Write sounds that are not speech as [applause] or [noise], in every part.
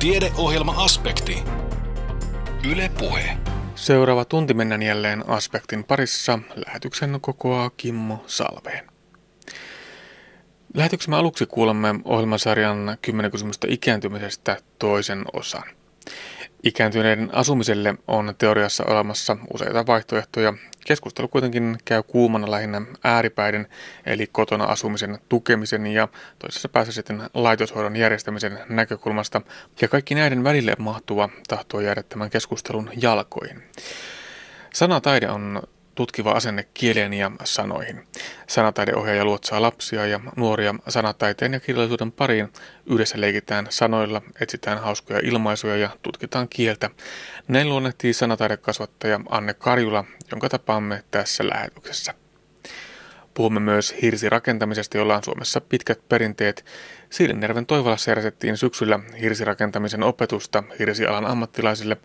Tiedeohjelma-aspekti. Yle Puhe. Seuraava tunti mennään jälleen aspektin parissa. Lähetyksen kokoaa Kimmo Salveen. Lähetyksemme aluksi kuulemme ohjelmasarjan 10 kysymystä ikääntymisestä toisen osan. Ikääntyneiden asumiselle on teoriassa olemassa useita vaihtoehtoja. Keskustelu kuitenkin käy kuumana lähinnä ääripäiden, eli kotona asumisen tukemisen ja toisessa päässä sitten laitoshoidon järjestämisen näkökulmasta. Ja kaikki näiden välille mahtuva tahtoo jäädä tämän keskustelun jalkoihin. Sanataide on tutkiva asenne kieleen ja sanoihin. Sanataideohjaaja luotsaa lapsia ja nuoria sanataiteen ja kirjallisuuden pariin. Yhdessä leikitään sanoilla, etsitään hauskoja ilmaisuja ja tutkitaan kieltä. Näin luonnehtii sanataidekasvattaja Anne Karjula, jonka tapaamme tässä lähetyksessä. Puhumme myös hirsirakentamisesta, jolla on Suomessa pitkät perinteet. Siilinjärven Toivalassa järjestettiin syksyllä hirsirakentamisen opetusta hirsialan ammattilaisille.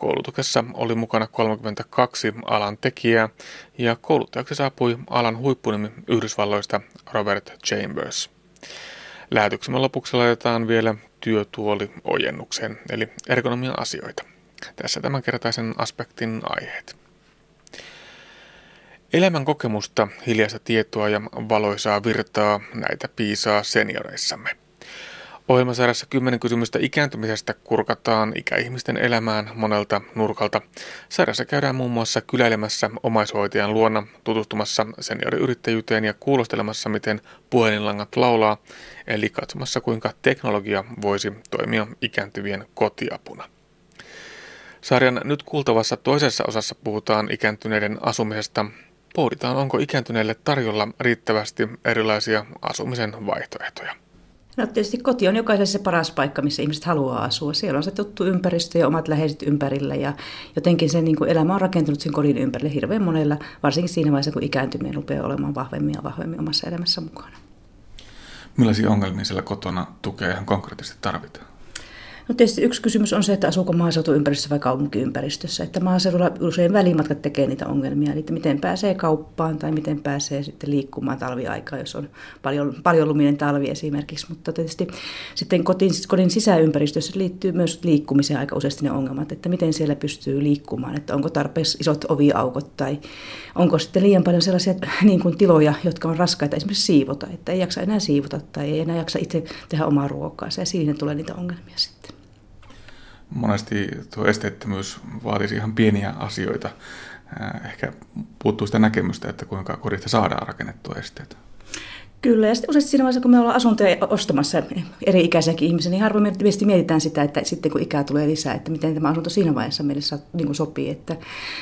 Koulutuksessa oli mukana 32 alan tekijää ja kouluttajaksi saapui alan huippunimi Yhdysvalloista Robert Chambers. Lähetyksemme lopuksi laitetaan vielä työtuoli ojennukseen, eli ergonomian asioita. Tässä tämänkertaisen aspektin aiheet. Elämän kokemusta, hiljaista tietoa ja valoisaa virtaa näitä piisaa senioreissamme. Ohjelmasarjassa 10 kysymystä ikääntymisestä kurkataan ikäihmisten elämään monelta nurkalta. Sarjassa käydään muun muassa kyläilemässä omaishoitajan luona, tutustumassa senioriyrittäjyyteen ja kuulostelemassa, miten puhelinlangat laulaa, eli katsomassa kuinka teknologia voisi toimia ikääntyvien kotiapuna. Sarjan nyt kuultavassa toisessa osassa puhutaan ikääntyneiden asumisesta. Pohditaan, onko ikääntyneille tarjolla riittävästi erilaisia asumisen vaihtoehtoja. No tietysti koti on jokaiselle se paras paikka, missä ihmiset haluaa asua. Siellä on se tuttu ympäristö ja omat läheiset ympärillä ja jotenkin se niin kuin elämä on rakentunut sen kodin ympärille hirveän monella, varsinkin siinä vaiheessa, kun ikääntyminen rupeaa olemaan vahvemmin ja vahvemmin omassa elämässä mukana. Millaisia ongelmia siellä kotona tukea ihan konkreettisesti tarvitaan? No tietysti yksi kysymys on se, että asuuko maaseutuympäristössä vai kaupunkiympäristössä. Että maaseudulla usein välimatkat tekee niitä ongelmia, eli miten pääsee kauppaan tai miten pääsee sitten liikkumaan talviaikaa, jos on paljon, paljon luminen talvi esimerkiksi. Mutta tietysti sitten kodin, kodin sisäympäristössä liittyy myös liikkumiseen aika useasti ne ongelmat, että miten siellä pystyy liikkumaan, että onko tarpeeksi isot oviaukot tai onko sitten liian paljon sellaisia [clears throat] niin kuin tiloja, jotka on raskaita esimerkiksi siivota, että ei jaksa enää siivota tai ei enää jaksa itse tehdä omaa ruokaa ja siinä tulee niitä ongelmia sitten monesti tuo esteettömyys vaatisi ihan pieniä asioita. Ehkä puuttuu sitä näkemystä, että kuinka kodista saadaan rakennettua esteitä. Kyllä, ja sitten useasti siinä vaiheessa, kun me ollaan asuntoja ostamassa eri ikäisiäkin ihmisiä, niin harvoin me mietitään sitä, että sitten kun ikää tulee lisää, että miten tämä asunto siinä vaiheessa meille saa, niin kuin sopii. Että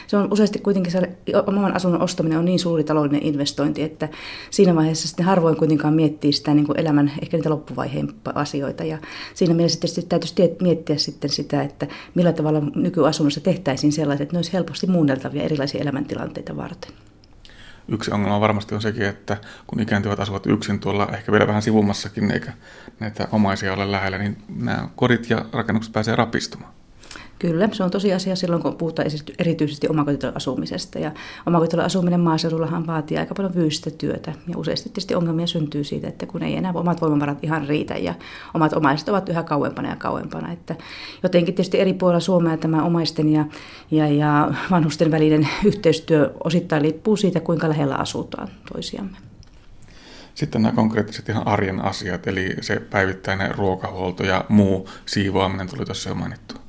se on useasti kuitenkin se oman asunnon ostaminen on niin suuri taloudellinen investointi, että siinä vaiheessa sitten harvoin kuitenkaan miettii sitä niin kuin elämän, ehkä niitä loppuvaiheen asioita. Ja siinä mielessä tietysti täytyisi miettiä sitten sitä, että millä tavalla nykyasunnossa tehtäisiin sellaiset, että ne olisi helposti muunneltavia erilaisia elämäntilanteita varten. Yksi ongelma varmasti on sekin, että kun ikääntyvät asuvat yksin tuolla ehkä vielä vähän sivummassakin eikä näitä omaisia ole lähellä, niin nämä kodit ja rakennukset pääsee rapistumaan. Kyllä, se on tosiasia silloin, kun puhutaan erityisesti omakotitalon asumisesta. Ja omakotitalon asuminen maaseudullahan vaatii aika paljon fyysistä työtä. Ja useasti tietysti ongelmia syntyy siitä, että kun ei enää omat voimavarat ihan riitä ja omat omaiset ovat yhä kauempana ja kauempana. Että jotenkin tietysti eri puolilla Suomea tämä omaisten ja, ja, ja vanhusten välinen yhteistyö osittain liippuu siitä, kuinka lähellä asutaan toisiamme. Sitten nämä konkreettiset ihan arjen asiat, eli se päivittäinen ruokahuolto ja muu siivoaminen tuli tuossa jo mainittu.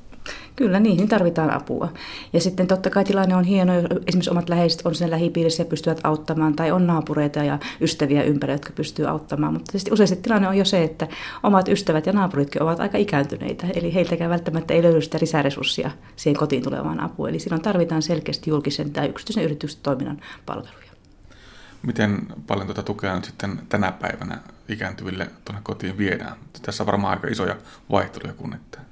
Kyllä, niihin tarvitaan apua. Ja sitten totta kai tilanne on hieno, jos esimerkiksi omat läheiset on sen lähipiirissä ja pystyvät auttamaan, tai on naapureita ja ystäviä ympärillä, jotka pystyvät auttamaan. Mutta tietysti useasti tilanne on jo se, että omat ystävät ja naapuritkin ovat aika ikääntyneitä, eli heiltäkään välttämättä ei löydy sitä lisäresurssia siihen kotiin tulevaan apuun. Eli silloin tarvitaan selkeästi julkisen tai yksityisen yrityksen toiminnan palveluja. Miten paljon tuota tukea on sitten tänä päivänä ikääntyville tuonne kotiin viedään? Tässä on varmaan aika isoja vaihteluja kunnittain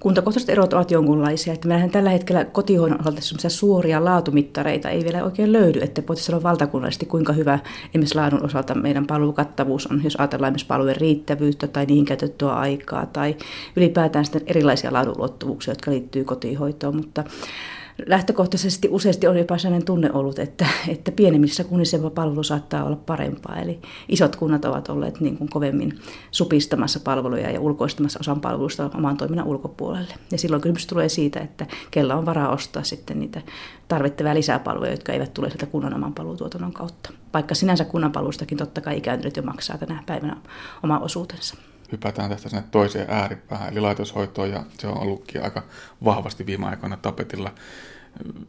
kuntakohtaiset erot ovat jonkunlaisia. Että meillähän tällä hetkellä kotihoidon osalta suoria laatumittareita ei vielä oikein löydy, että voitaisiin sanoa valtakunnallisesti, kuinka hyvä esimerkiksi laadun osalta meidän palvelukattavuus on, jos ajatellaan esimerkiksi palvelujen riittävyyttä tai niihin käytettyä aikaa tai ylipäätään sitten erilaisia laadunluottavuuksia, jotka liittyy kotihoitoon. Mutta lähtökohtaisesti useasti on jopa sellainen tunne ollut, että, että pienemmissä kunnissa palvelu saattaa olla parempaa. Eli isot kunnat ovat olleet niin kuin kovemmin supistamassa palveluja ja ulkoistamassa osan palveluista oman toiminnan ulkopuolelle. Ja silloin kysymys tulee siitä, että kella on varaa ostaa sitten niitä tarvittavia lisäpalveluja, jotka eivät tule sieltä kunnan oman palvelutuotannon kautta. Vaikka sinänsä kunnan palvelustakin totta kai ikääntyneet jo maksaa tänä päivänä oma osuutensa hypätään tästä sinne toiseen ääripäähän, eli laitoshoitoon, ja se on ollutkin aika vahvasti viime aikoina tapetilla.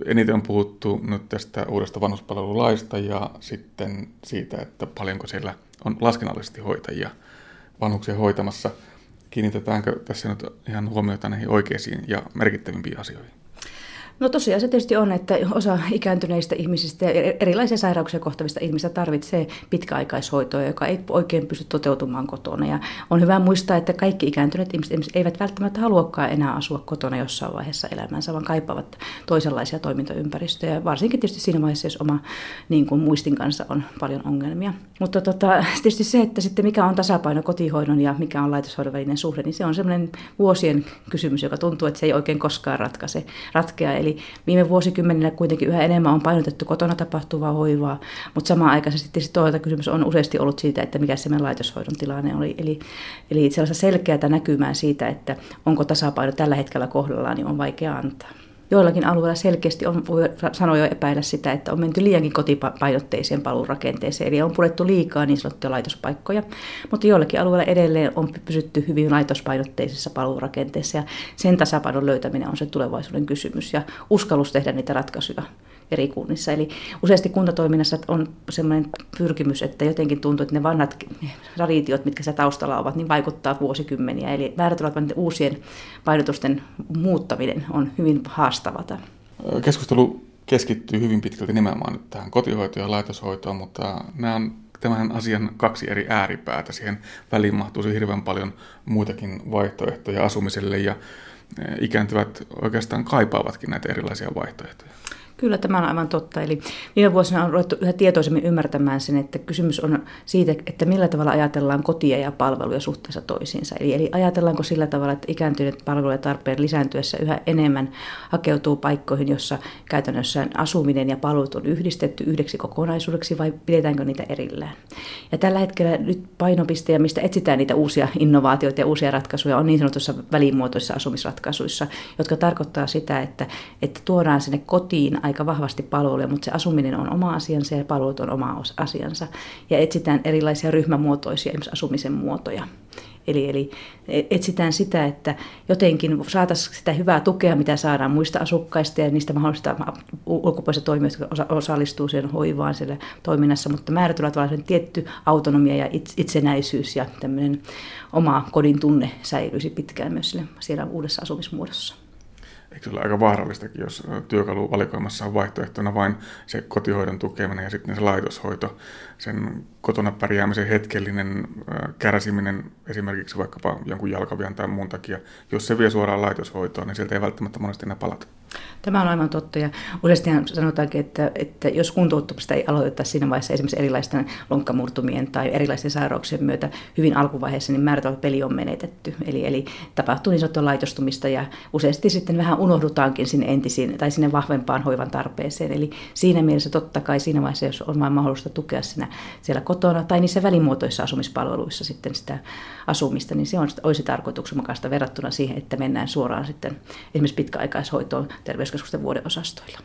Eniten on puhuttu nyt tästä uudesta vanhuspalvelulaista ja sitten siitä, että paljonko siellä on laskennallisesti hoitajia vanhuksia hoitamassa. Kiinnitetäänkö tässä nyt ihan huomiota näihin oikeisiin ja merkittävimpiin asioihin? No tosiaan se tietysti on, että osa ikääntyneistä ihmisistä ja erilaisia sairauksia kohtavista ihmisistä tarvitsee pitkäaikaishoitoa, joka ei oikein pysty toteutumaan kotona. Ja on hyvä muistaa, että kaikki ikääntyneet ihmiset eivät välttämättä haluakaan enää asua kotona jossain vaiheessa elämänsä, vaan kaipaavat toisenlaisia toimintaympäristöjä, varsinkin tietysti siinä vaiheessa, jos oma niin kuin muistin kanssa on paljon ongelmia. Mutta tota, tietysti se, että sitten mikä on tasapaino kotihoidon ja mikä on laitoshoidon välinen suhde, niin se on semmoinen vuosien kysymys, joka tuntuu, että se ei oikein koskaan ratkaise, ratkea. Eli viime vuosikymmenillä kuitenkin yhä enemmän on painotettu kotona tapahtuvaa hoivaa, mutta samaan aikaisesti tietysti toisaalta kysymys on useasti ollut siitä, että mikä se meidän laitoshoidon tilanne oli. Eli, eli sellaista selkeää näkymää siitä, että onko tasapaino tällä hetkellä kohdallaan, niin on vaikea antaa joillakin alueilla selkeästi on, voi sanoa jo epäillä sitä, että on menty liiankin kotipainotteiseen palvelurakenteeseen, eli on purettu liikaa niin sanottuja laitospaikkoja, mutta joillakin alueilla edelleen on pysytty hyvin laitospainotteisessa palvelurakenteessa, ja sen tasapainon löytäminen on se tulevaisuuden kysymys, ja uskallus tehdä niitä ratkaisuja eri kunnissa. Eli useasti kuntatoiminnassa on sellainen pyrkimys, että jotenkin tuntuu, että ne vanhat traditiot, mitkä se taustalla ovat, niin vaikuttaa vuosikymmeniä. Eli määrätyllä uusien painotusten muuttaminen on hyvin haastavata. Keskustelu keskittyy hyvin pitkälti nimenomaan nyt tähän kotihoitoon ja laitoshoitoon, mutta nämä on tämän asian kaksi eri ääripäätä. Siihen väliin mahtuisi hirveän paljon muitakin vaihtoehtoja asumiselle ja ikääntyvät oikeastaan kaipaavatkin näitä erilaisia vaihtoehtoja. Kyllä tämä on aivan totta. Eli viime vuosina on ruvettu yhä tietoisemmin ymmärtämään sen, että kysymys on siitä, että millä tavalla ajatellaan kotia ja palveluja suhteessa toisiinsa. Eli, eli ajatellaanko sillä tavalla, että ikääntyneet palvelujen tarpeen lisääntyessä yhä enemmän hakeutuu paikkoihin, jossa käytännössä asuminen ja palvelut on yhdistetty yhdeksi kokonaisuudeksi vai pidetäänkö niitä erillään. Ja tällä hetkellä nyt painopiste ja mistä etsitään niitä uusia innovaatioita ja uusia ratkaisuja on niin sanotussa välimuotoisissa asumisratkaisuissa, jotka tarkoittaa sitä, että, että tuodaan sinne kotiin aika vahvasti palveluja, mutta se asuminen on oma asiansa ja palvelut on oma asiansa. Ja etsitään erilaisia ryhmämuotoisia esimerkiksi asumisen muotoja. Eli, eli etsitään sitä, että jotenkin saataisiin sitä hyvää tukea, mitä saadaan muista asukkaista ja niistä mahdollisista ulkopuolisista toimijoista, jotka osallistuu siihen hoivaan siellä toiminnassa, mutta määrätyllä tavalla tietty autonomia ja itsenäisyys ja tämmöinen oma kodin tunne säilyisi pitkään myös siellä uudessa asumismuodossa eikö se ole aika vaarallistakin, jos työkaluvalikoimassa on vaihtoehtona vain se kotihoidon tukeminen ja sitten se laitoshoito, sen kotona pärjäämisen hetkellinen kärsiminen esimerkiksi vaikkapa jonkun jalkavian tai muun takia. Jos se vie suoraan laitoshoitoon, niin sieltä ei välttämättä monesti enää palata. Tämä on aivan totta ja useasti sanotaankin, että, että jos kuntouttamista ei aloiteta siinä vaiheessa esimerkiksi erilaisten lonkkamurtumien tai erilaisten sairauksien myötä hyvin alkuvaiheessa, niin määrätävä peli on menetetty. Eli, eli tapahtuu niin sanottua laitostumista ja useasti sitten vähän unohdutaankin sinne entisiin tai sinne vahvempaan hoivan tarpeeseen. Eli siinä mielessä totta kai siinä vaiheessa, jos on vain mahdollista tukea siinä, siellä kotona tai niissä välimuotoissa asumispalveluissa sitten sitä asumista, niin se on, olisi tarkoituksenmukaista verrattuna siihen, että mennään suoraan sitten esimerkiksi pitkäaikaishoitoon terveyskeskusten vuodeosastoilla.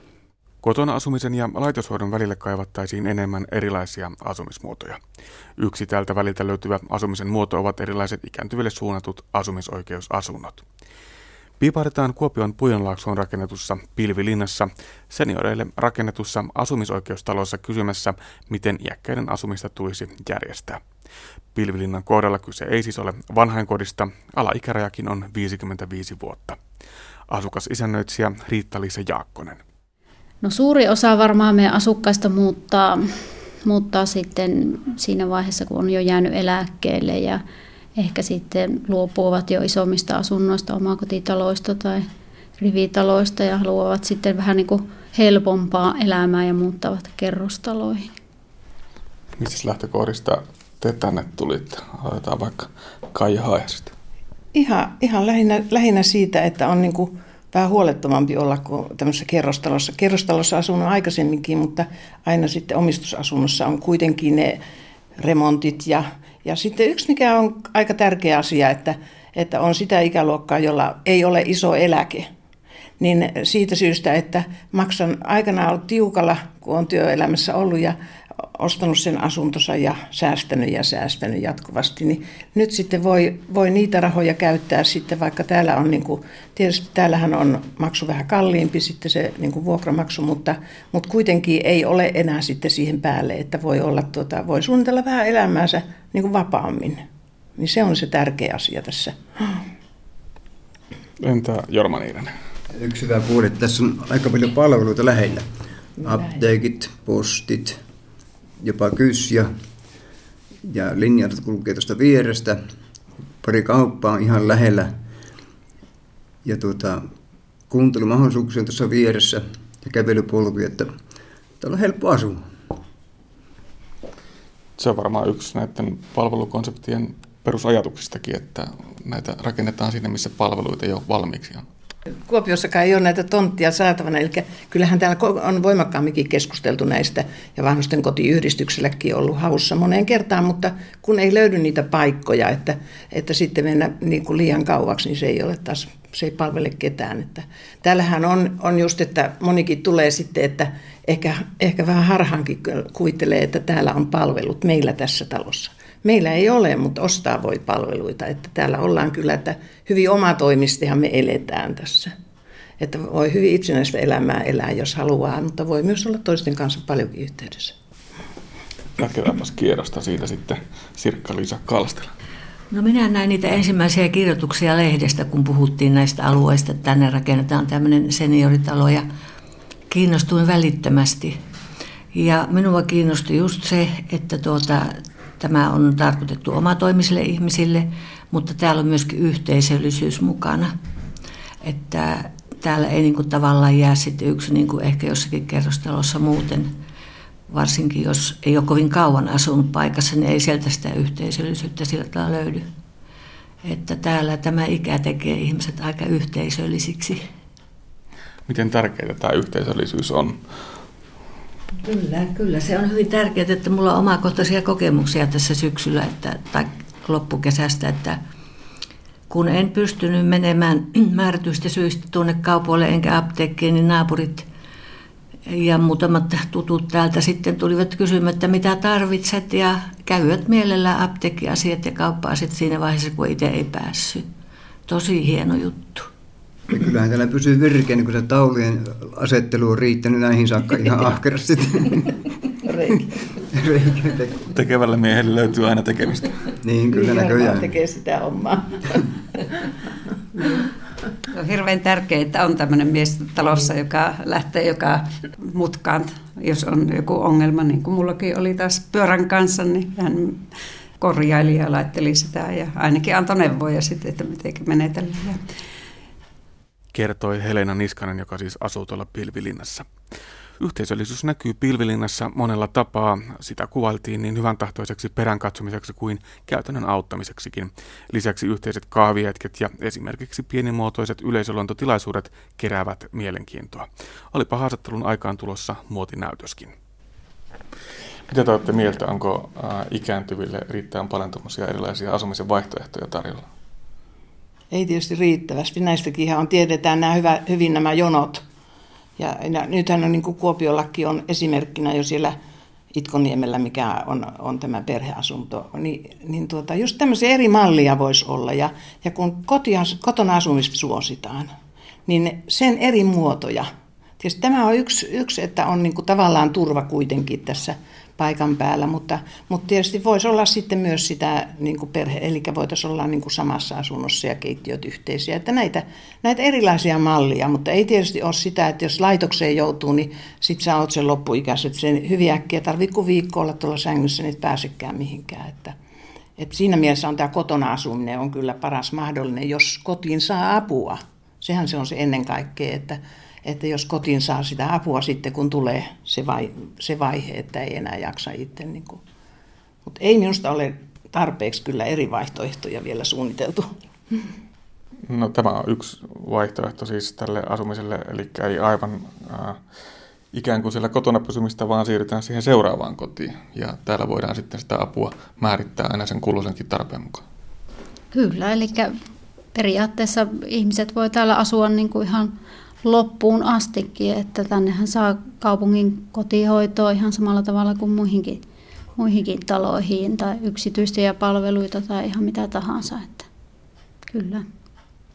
Kotona asumisen ja laitoshoidon välille kaivattaisiin enemmän erilaisia asumismuotoja. Yksi tältä väliltä löytyvä asumisen muoto ovat erilaiset ikääntyville suunnatut asumisoikeusasunnot. Piipahdetaan Kuopion Pujonlaaksoon rakennetussa Pilvilinnassa senioreille rakennetussa asumisoikeustalossa kysymässä, miten iäkkäiden asumista tulisi järjestää. Pilvilinnan kohdalla kyse ei siis ole vanhainkodista, alaikärajakin on 55 vuotta. Asukas isännöitsijä Riitta-Liisa Jaakkonen. No suuri osa varmaan meidän asukkaista muuttaa, muuttaa sitten siinä vaiheessa, kun on jo jäänyt eläkkeelle ja ehkä sitten luopuvat jo isommista asunnoista, omakotitaloista tai rivitaloista ja haluavat sitten vähän niin kuin helpompaa elämää ja muuttavat kerrostaloihin. Mistä lähtökohdista te tänne tulitte? Aloitetaan vaikka Kaija Haajasta. Ihan, ihan lähinnä, lähinnä siitä, että on niin kuin vähän huolettomampi olla kuin tämmöisessä kerrostalossa. Kerrostalossa asunut aikaisemminkin, mutta aina sitten omistusasunnossa on kuitenkin ne remontit. Ja, ja sitten yksi, mikä on aika tärkeä asia, että, että on sitä ikäluokkaa, jolla ei ole iso eläke. Niin siitä syystä, että maksan aikanaan ollut tiukalla, kun on työelämässä ollut ja ostanut sen asuntonsa ja säästänyt ja säästänyt jatkuvasti, niin nyt sitten voi, voi niitä rahoja käyttää sitten, vaikka täällä on, niin kuin, tietysti täällähän on maksu vähän kalliimpi sitten se niin kuin vuokramaksu, mutta, mutta kuitenkin ei ole enää sitten siihen päälle, että voi, olla, tuota, voi suunnitella vähän elämäänsä niin kuin vapaammin. Niin se on se tärkeä asia tässä. Entä Jorma Niiranen? Yksi hyvä puoli, että tässä on aika paljon palveluita lähellä. Apteekit, postit, jopa kys ja, ja linjat kulkee tuosta vierestä. Pari kauppaa on ihan lähellä ja tuota, kuuntelumahdollisuuksia tuossa vieressä ja kävelypolkuja, että täällä on helppo asua. Se on varmaan yksi näiden palvelukonseptien perusajatuksistakin, että näitä rakennetaan sinne, missä palveluita jo valmiiksi on. Kuopiossakaan ei ole näitä tonttia saatavana, eli kyllähän täällä on voimakkaamminkin keskusteltu näistä ja vanhusten kotiyhdistykselläkin ollut haussa moneen kertaan, mutta kun ei löydy niitä paikkoja, että, että sitten mennä niin kuin liian kauaksi, niin se ei ole taas, se ei palvele ketään. Että täällähän on, on just, että monikin tulee sitten, että ehkä, ehkä vähän harhaankin kuvittelee, että täällä on palvelut meillä tässä talossa. Meillä ei ole, mutta ostaa voi palveluita. Että täällä ollaan kyllä, että hyvin omatoimistihan me eletään tässä. Että voi hyvin itsenäistä elämää elää, jos haluaa, mutta voi myös olla toisten kanssa paljonkin yhteydessä. Näkeväänpäs kierrosta siitä sitten Sirkka-Liisa Kalstela. No minä näin niitä ensimmäisiä kirjoituksia lehdestä, kun puhuttiin näistä alueista, että tänne rakennetaan tämmöinen senioritalo ja kiinnostuin välittömästi. Ja minua kiinnosti just se, että tuota, Tämä on tarkoitettu omatoimisille ihmisille, mutta täällä on myöskin yhteisöllisyys mukana. Että täällä ei niin kuin tavallaan jää sitten yksi niin kuin ehkä jossakin kerrostalossa muuten, varsinkin jos ei ole kovin kauan asunut paikassa, niin ei sieltä sitä yhteisöllisyyttä tavalla löydy. Että täällä tämä ikä tekee ihmiset aika yhteisöllisiksi. Miten tärkeää tämä yhteisöllisyys on Kyllä, kyllä. Se on hyvin tärkeää, että mulla on omakohtaisia kokemuksia tässä syksyllä että, tai loppukesästä, että kun en pystynyt menemään [clears throat] määrätyistä syistä tuonne kaupoille enkä apteekkiin, niin naapurit ja muutamat tutut täältä sitten tulivat kysymään, että mitä tarvitset ja käyvät mielellään apteekkiasiat ja kauppa-asiat siinä vaiheessa, kun itse ei päässyt. Tosi hieno juttu. Ja kyllähän täällä pysyy virkeä, niin kun se taulujen asettelu on riittänyt näihin saakka ihan [laughs] ahkerasti. Tekevällä miehellä löytyy aina tekemistä. Niin, kyllä niin, näköjään. tekee sitä omaa. On hirveän tärkeää, että on tämmöinen mies talossa, joka lähtee joka mutkaan, jos on joku ongelma, niin kuin mullakin oli taas pyörän kanssa, niin hän korjaili ja laitteli sitä ja ainakin antoi neuvoja sitten, että miten menetellä kertoi Helena Niskanen, joka siis asuu tuolla Pilvilinnassa. Yhteisöllisyys näkyy Pilvilinnassa monella tapaa. Sitä kuvailtiin niin hyvän tahtoiseksi perän katsomiseksi kuin käytännön auttamiseksikin. Lisäksi yhteiset kahvihetket ja esimerkiksi pienimuotoiset yleisöluontotilaisuudet keräävät mielenkiintoa. Olipa haastattelun aikaan tulossa muotinäytöskin. Mitä te olette mieltä, onko ikääntyville riittävän paljon erilaisia asumisen vaihtoehtoja tarjolla? Ei tietysti riittävästi. Näistäkin on, tiedetään nämä hyvä, hyvin nämä jonot. Ja, ja nythän on niin kuin Kuopiolaki on esimerkkinä jo siellä Itkoniemellä, mikä on, on tämä perheasunto, niin, niin tuota, just tämmöisiä eri mallia voisi olla. Ja, ja kun kotia, kotona asumista suositaan, niin sen eri muotoja. Tietysti tämä on yksi, yksi että on niin kuin tavallaan turva kuitenkin tässä paikan päällä, mutta, mutta tietysti voisi olla sitten myös sitä niin kuin perhe, eli voitaisiin olla niin kuin samassa asunnossa ja keittiöt yhteisiä, että näitä, näitä erilaisia mallia, mutta ei tietysti ole sitä, että jos laitokseen joutuu, niin sitten sä oot sen loppuikäiset, sen hyvin äkkiä tarvitse kuin viikko olla tuolla sängyssä, niin et pääsekään mihinkään, että, että siinä mielessä on tämä kotona asuminen on kyllä paras mahdollinen, jos kotiin saa apua. Sehän se on se ennen kaikkea, että että jos kotiin saa sitä apua sitten, kun tulee se, vai, se vaihe, että ei enää jaksa itse. Niin kuin. Mutta ei minusta ole tarpeeksi kyllä eri vaihtoehtoja vielä suunniteltu. No tämä on yksi vaihtoehto siis tälle asumiselle, eli ei aivan äh, ikään kuin siellä kotona pysymistä, vaan siirrytään siihen seuraavaan kotiin. Ja täällä voidaan sitten sitä apua määrittää aina sen kuluisenkin tarpeen mukaan. Kyllä, eli periaatteessa ihmiset voi täällä asua niin kuin ihan loppuun astikin, että tännehän saa kaupungin kotihoitoa ihan samalla tavalla kuin muihinkin, muihinkin taloihin tai yksityisiä palveluita tai ihan mitä tahansa. Että kyllä.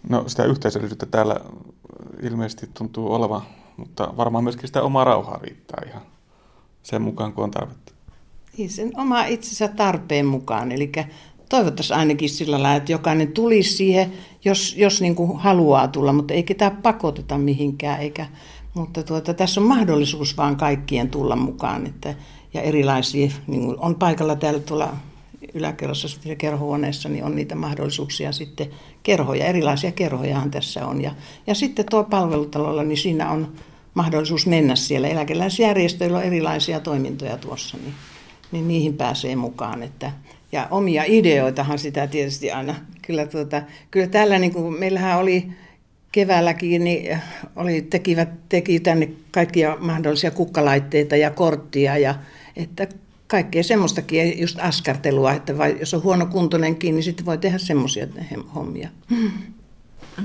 No sitä yhteisöllisyyttä täällä ilmeisesti tuntuu olevan, mutta varmaan myöskin sitä omaa rauhaa riittää ihan sen mukaan, kun on tarvetta. Niin, sen oma itsensä tarpeen mukaan. Eli toivottaisiin ainakin sillä lailla, että jokainen tulisi siihen, jos, jos niin kuin haluaa tulla, mutta ei ketään pakoteta mihinkään. Eikä, mutta tuota, tässä on mahdollisuus vaan kaikkien tulla mukaan. Että, ja erilaisia, niin kuin on paikalla täällä tuolla yläkerrassa kerhohuoneessa, niin on niitä mahdollisuuksia sitten kerhoja, erilaisia kerhojahan tässä on. Ja, ja sitten tuo palvelutalolla, niin siinä on mahdollisuus mennä siellä. Eläkeläisjärjestöillä on erilaisia toimintoja tuossa, niin, niin niihin pääsee mukaan. Että, ja omia ideoitahan sitä tietysti aina. Kyllä, tuota, kyllä täällä niin kuin, meillähän oli keväälläkin, niin oli, tekivät, teki tänne kaikkia mahdollisia kukkalaitteita ja korttia. Ja, että kaikkea semmoistakin, just askartelua, että vai, jos on huono kuntoinenkin, niin sitten voi tehdä semmoisia hommia.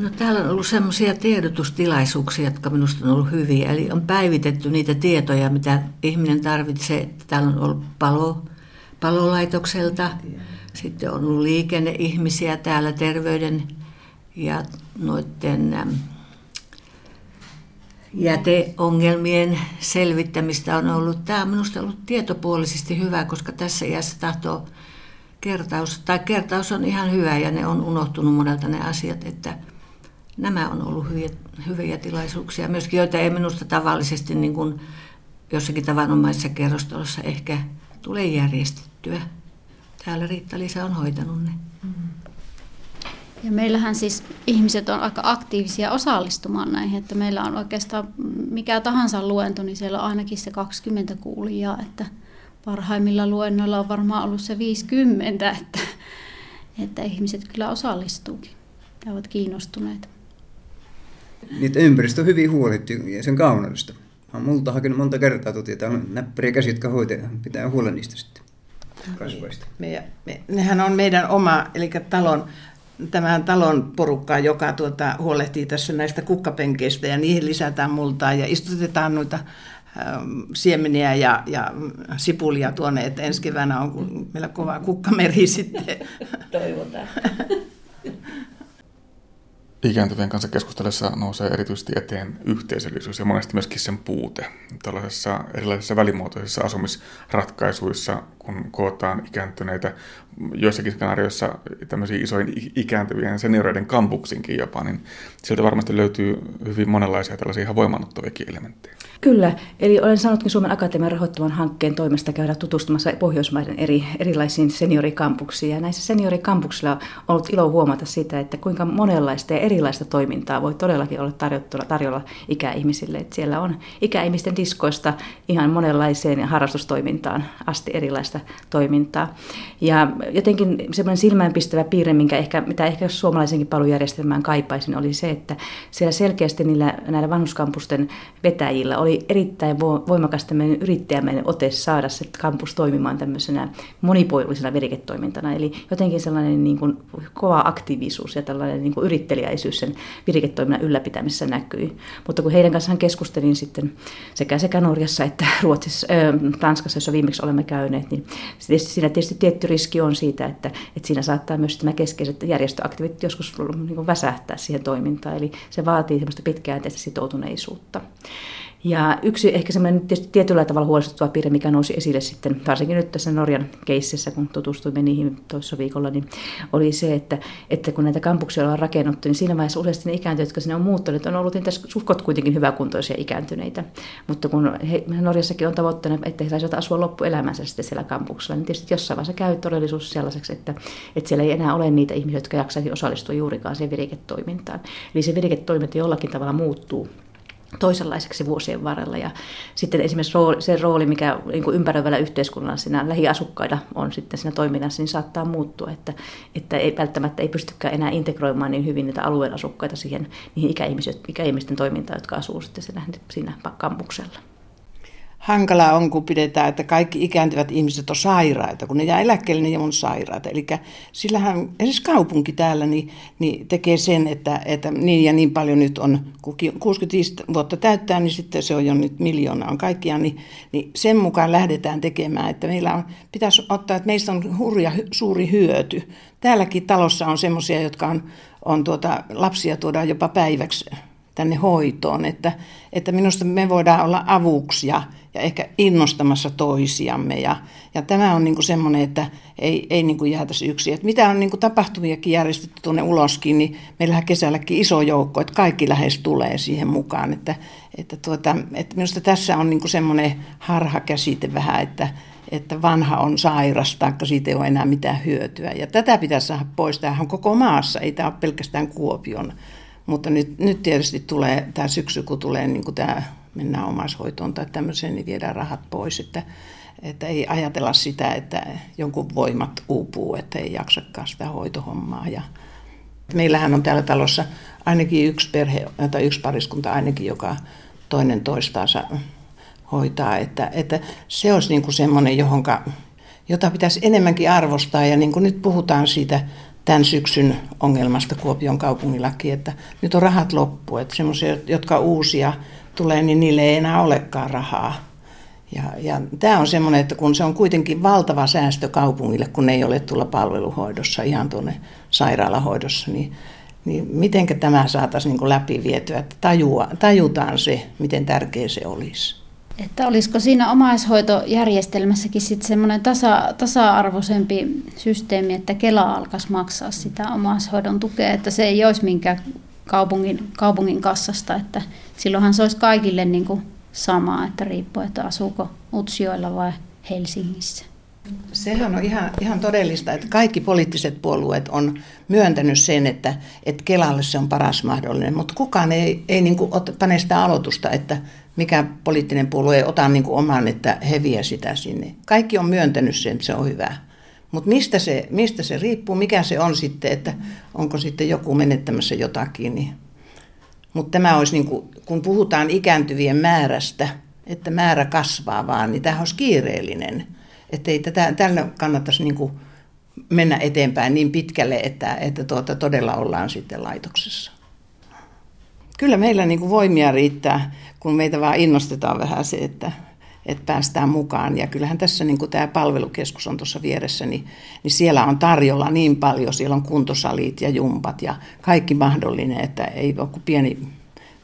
No, täällä on ollut semmoisia tiedotustilaisuuksia, jotka minusta on ollut hyviä. Eli on päivitetty niitä tietoja, mitä ihminen tarvitsee. Täällä on ollut palo, palolaitokselta, sitten on ollut liikenneihmisiä täällä terveyden ja noiden jäteongelmien selvittämistä on ollut. Tämä on minusta ollut tietopuolisesti hyvä, koska tässä iässä tahtoo kertaus, tai kertaus on ihan hyvä ja ne on unohtunut monelta ne asiat, että nämä on ollut hyviä, hyviä tilaisuuksia. Myöskin joita ei minusta tavallisesti niin kuin jossakin tavanomaisessa kerrostalossa ehkä tule järjestettyä. Täällä Riitta-Liisa on hoitanut ne. Ja meillähän siis ihmiset on aika aktiivisia osallistumaan näihin, että meillä on oikeastaan mikä tahansa luento, niin siellä on ainakin se 20 kuulijaa, että parhaimmilla luennoilla on varmaan ollut se 50, että, että ihmiset kyllä osallistuukin ja ovat kiinnostuneita. Niitä ympäristö on hyvin huolittu ja sen kauneudesta. Olen multa hakenut monta kertaa täällä on näppäriä käsi, jotka hoitaa, pitää huolen niistä sitten kasvaista. Me, me, nehän on meidän oma, eli talon tämän talon porukkaa, joka tuota, huolehtii tässä näistä kukkapenkeistä ja niihin lisätään multaa ja istutetaan noita ähm, siemeniä ja, ja sipulia tuonne, että ensi keväänä on meillä kova kukkameri [laughs] sitten. Toivotaan. Ikääntyvien kanssa keskustellessa nousee erityisesti eteen yhteisöllisyys ja monesti myöskin sen puute. Tällaisissa erilaisissa välimuotoisissa asumisratkaisuissa, kun kootaan ikääntyneitä joissakin skenaarioissa tämmöisiin isoin ikääntyvien senioreiden kampuksinkin jopa, niin sieltä varmasti löytyy hyvin monenlaisia tällaisia ihan voimannuttaviakin elementtejä. Kyllä, eli olen saanutkin Suomen Akatemian rahoittavan hankkeen toimesta käydä tutustumassa Pohjoismaiden eri, erilaisiin seniorikampuksiin. Ja näissä seniorikampuksilla on ollut ilo huomata sitä, että kuinka monenlaista ja erilaista toimintaa voi todellakin olla tarjolla, tarjolla ikäihmisille. Että siellä on ikäihmisten diskoista ihan monenlaiseen harrastustoimintaan asti erilaista toimintaa. Ja jotenkin semmoinen silmäänpistävä piirre, minkä ehkä, mitä ehkä suomalaisenkin palvelujärjestelmään kaipaisin, oli se, että siellä selkeästi niillä, näillä vanhuskampusten vetäjillä oli erittäin voimakas tämmöinen yrittäjämäinen ote saada se kampus toimimaan tämmöisenä monipuolisena viriketoimintana. Eli jotenkin sellainen niin kuin kova aktiivisuus ja tällainen niin kuin yrittelijäisyys sen viriketoiminnan ylläpitämisessä näkyi. Mutta kun heidän kanssaan keskustelin sitten sekä sekä Norjassa että Ruotsissa, äh, Tanskassa, jossa viimeksi olemme käyneet, niin siinä tietysti tietty riski on siitä, että, että siinä saattaa myös nämä keskeiset järjestöaktivit joskus niin väsähtää siihen toimintaan. Eli se vaatii semmoista pitkäjänteistä sitoutuneisuutta. Ja yksi ehkä semmoinen tietyllä tavalla huolestuttava piirre, mikä nousi esille sitten, varsinkin nyt tässä Norjan keississä, kun tutustuimme niihin toisessa viikolla, niin oli se, että, että kun näitä kampuksia on rakennuttu, niin siinä vaiheessa useasti ne ikääntyneet, jotka sinne on muuttuneet, on ollut niitä suhkot kuitenkin hyväkuntoisia ikääntyneitä. Mutta kun he, Norjassakin on tavoitteena, että he saisivat asua loppuelämänsä sitten siellä kampuksella, niin tietysti jossain vaiheessa käy todellisuus sellaiseksi, että, että siellä ei enää ole niitä ihmisiä, jotka jaksaisi osallistua juurikaan siihen viriketoimintaan. Eli se viriketoiminta jollakin tavalla muuttuu toisenlaiseksi vuosien varrella. Ja sitten esimerkiksi rooli, se rooli, mikä niin kuin ympäröivällä yhteiskunnalla siinä lähiasukkailla on sitten siinä toiminnassa, niin saattaa muuttua, että, että ei välttämättä ei pystykään enää integroimaan niin hyvin niitä alueen asukkaita siihen, niihin ikäihmisten toimintaan, jotka asuu sitten siinä, siinä kampuksella hankalaa on, kun pidetään, että kaikki ikääntyvät ihmiset on sairaita. Kun ne jää eläkkeelle, niin on sairaita. Eli sillähän esimerkiksi kaupunki täällä niin, niin tekee sen, että, että niin ja niin paljon nyt on, kun 65 vuotta täyttää, niin sitten se on jo nyt miljoona on kaikkiaan, niin, niin sen mukaan lähdetään tekemään, että meillä on, pitäisi ottaa, että meistä on hurja suuri hyöty. Täälläkin talossa on semmoisia, jotka on, on tuota, lapsia tuodaan jopa päiväksi tänne hoitoon, että, että minusta me voidaan olla avuksi ja, ja ehkä innostamassa toisiamme. Ja, ja tämä on niin semmoinen, että ei, ei niin jäätäisi yksin. Että mitä on niin tapahtumiakin järjestetty tuonne uloskin, niin meillähän kesälläkin iso joukko, että kaikki lähes tulee siihen mukaan. Että, että, tuota, että minusta tässä on niin semmoinen harha käsite vähän, että, että vanha on sairas, taikka siitä ei ole enää mitään hyötyä. Ja tätä pitäisi saada pois. Tämähän on koko maassa, ei tämä ole pelkästään Kuopion. Mutta nyt, nyt tietysti tulee tämä syksy, kun tulee niin kuin tämä mennään omaishoitoon tai tämmöiseen, niin viedään rahat pois. Että, että ei ajatella sitä, että jonkun voimat uupuu, että ei jaksakaan sitä hoitohommaa. Ja meillähän on täällä talossa ainakin yksi perhe tai yksi pariskunta ainakin, joka toinen toistaansa hoitaa. Että, että se olisi niin kuin semmoinen, johonka, jota pitäisi enemmänkin arvostaa. Ja niin kuin nyt puhutaan siitä tämän syksyn ongelmasta Kuopion kaupungillakin, että nyt on rahat loppu. Että semmoisia, jotka uusia tulee, niin niille ei enää olekaan rahaa. Ja, ja tämä on semmoinen, että kun se on kuitenkin valtava säästö kaupungille, kun ne ei ole tulla palveluhoidossa, ihan tuonne sairaalahoidossa, niin, niin miten tämä saataisiin niin läpi vietyä, että tajua, tajutaan se, miten tärkeä se olisi. Että olisiko siinä omaishoitojärjestelmässäkin sitten semmoinen tasa, tasa-arvoisempi systeemi, että Kela alkaisi maksaa sitä omaishoidon tukea, että se ei olisi minkään kaupungin, kaupungin kassasta, että silloinhan se olisi kaikille niin kuin sama, että riippuu, että asuuko Utsjoella vai Helsingissä. Sehän on ihan, ihan todellista, että kaikki poliittiset puolueet on myöntänyt sen, että, että Kelalle se on paras mahdollinen, mutta kukaan ei, ei niin kuin pane sitä aloitusta, että mikä poliittinen puolue ei ota niin kuin oman, että he vie sitä sinne. Kaikki on myöntänyt sen, että se on hyvä. Mutta mistä se, mistä se riippuu, mikä se on sitten, että onko sitten joku menettämässä jotakin. Niin. Mutta tämä olisi, niin kuin, kun puhutaan ikääntyvien määrästä, että määrä kasvaa vaan, niin tämä olisi kiireellinen. Että ei tätä, tällä kannattaisi niin kuin mennä eteenpäin niin pitkälle, että, että tuota, todella ollaan sitten laitoksessa. Kyllä meillä niin kuin voimia riittää, kun meitä vaan innostetaan vähän se, että, että päästään mukaan. Ja kyllähän tässä niin kuin tämä palvelukeskus on tuossa vieressä, niin, niin siellä on tarjolla niin paljon. Siellä on kuntosalit ja jumpat ja kaikki mahdollinen, että ei ole kuin pieni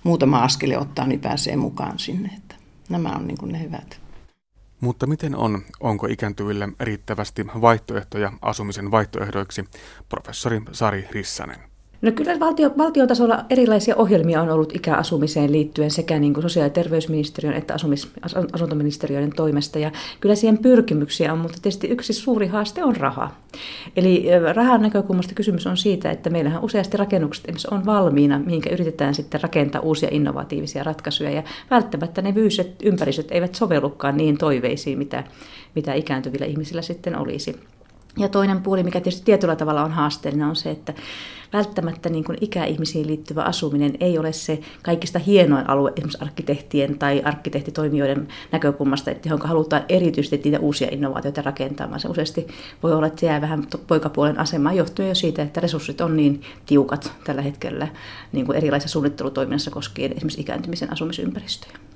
muutama askele ottaa, niin pääsee mukaan sinne. Että nämä on niin kuin ne hyvät. Mutta miten on, onko ikääntyville riittävästi vaihtoehtoja asumisen vaihtoehdoiksi, professori Sari Rissanen? No kyllä valtio, valtiotasolla erilaisia ohjelmia on ollut ikäasumiseen liittyen sekä niin kuin sosiaali- ja terveysministeriön että asumis, asuntoministeriöiden toimesta. Ja kyllä siihen pyrkimyksiä on, mutta tietysti yksi suuri haaste on raha. Eli rahan näkökulmasta kysymys on siitä, että meillähän useasti rakennukset on valmiina, mihinkä yritetään sitten rakentaa uusia innovatiivisia ratkaisuja. Ja välttämättä ne fyysiset ympäristöt eivät sovellukaan niihin toiveisiin, mitä, mitä ikääntyvillä ihmisillä sitten olisi. Ja toinen puoli, mikä tietysti tietyllä tavalla on haasteellinen, on se, että välttämättä niin kuin ikäihmisiin liittyvä asuminen ei ole se kaikista hienoin alue esimerkiksi arkkitehtien tai arkkitehtitoimijoiden näkökulmasta, että johon halutaan erityisesti niitä uusia innovaatioita rakentamaan. Se useasti voi olla, että se jää vähän poikapuolen asemaan johtuen jo siitä, että resurssit on niin tiukat tällä hetkellä niin kuin erilaisessa suunnittelutoiminnassa koskien esimerkiksi ikääntymisen asumisympäristöjä.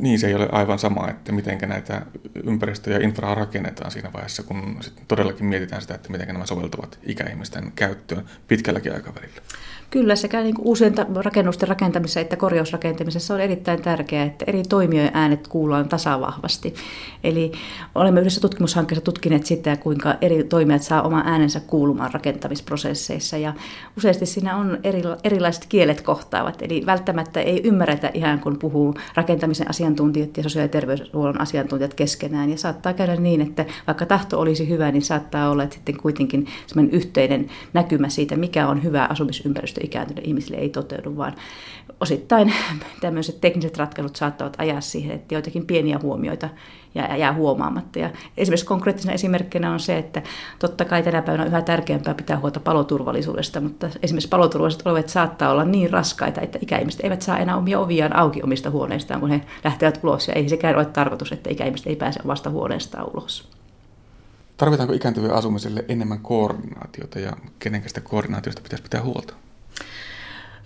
Niin, se ei ole aivan sama, että miten näitä ympäristöjä ja infraa rakennetaan siinä vaiheessa, kun sitten todellakin mietitään sitä, että miten nämä soveltuvat ikäihmisten käyttöön pitkälläkin aikavälillä. Kyllä, sekä niin uusien rakennusten rakentamisessa että korjausrakentamisessa on erittäin tärkeää, että eri toimijoiden äänet kuullaan tasavahvasti. Eli olemme yhdessä tutkimushankkeessa tutkineet sitä, kuinka eri toimijat saa oman äänensä kuulumaan rakentamisprosesseissa. Ja useasti siinä on eri, erilaiset kielet kohtaavat, eli välttämättä ei ymmärretä ihan kun puhuu rakentamisen asiantuntijat ja sosiaali- ja terveyshuollon asiantuntijat keskenään. Ja saattaa käydä niin, että vaikka tahto olisi hyvä, niin saattaa olla, että sitten kuitenkin yhteinen näkymä siitä, mikä on hyvä asumisympäristö ikääntyneille ihmisille ei toteudu, vaan osittain [laughs] tämmöiset tekniset ratkaisut saattavat ajaa siihen, että joitakin pieniä huomioita jää, jää huomaamatta. Ja esimerkiksi konkreettisena esimerkkinä on se, että totta kai tänä päivänä on yhä tärkeämpää pitää huolta paloturvallisuudesta, mutta esimerkiksi paloturvalliset olevat saattaa olla niin raskaita, että ikäihmiset eivät saa enää omia oviaan auki omista huoneistaan, kun he lähtevät ulos. Ja ei sekään ole tarkoitus, että ikäihmiset ei pääse omasta huoneestaan ulos. Tarvitaanko ikääntyvien asumiselle enemmän koordinaatiota ja kenen sitä koordinaatiosta pitäisi pitää huolta?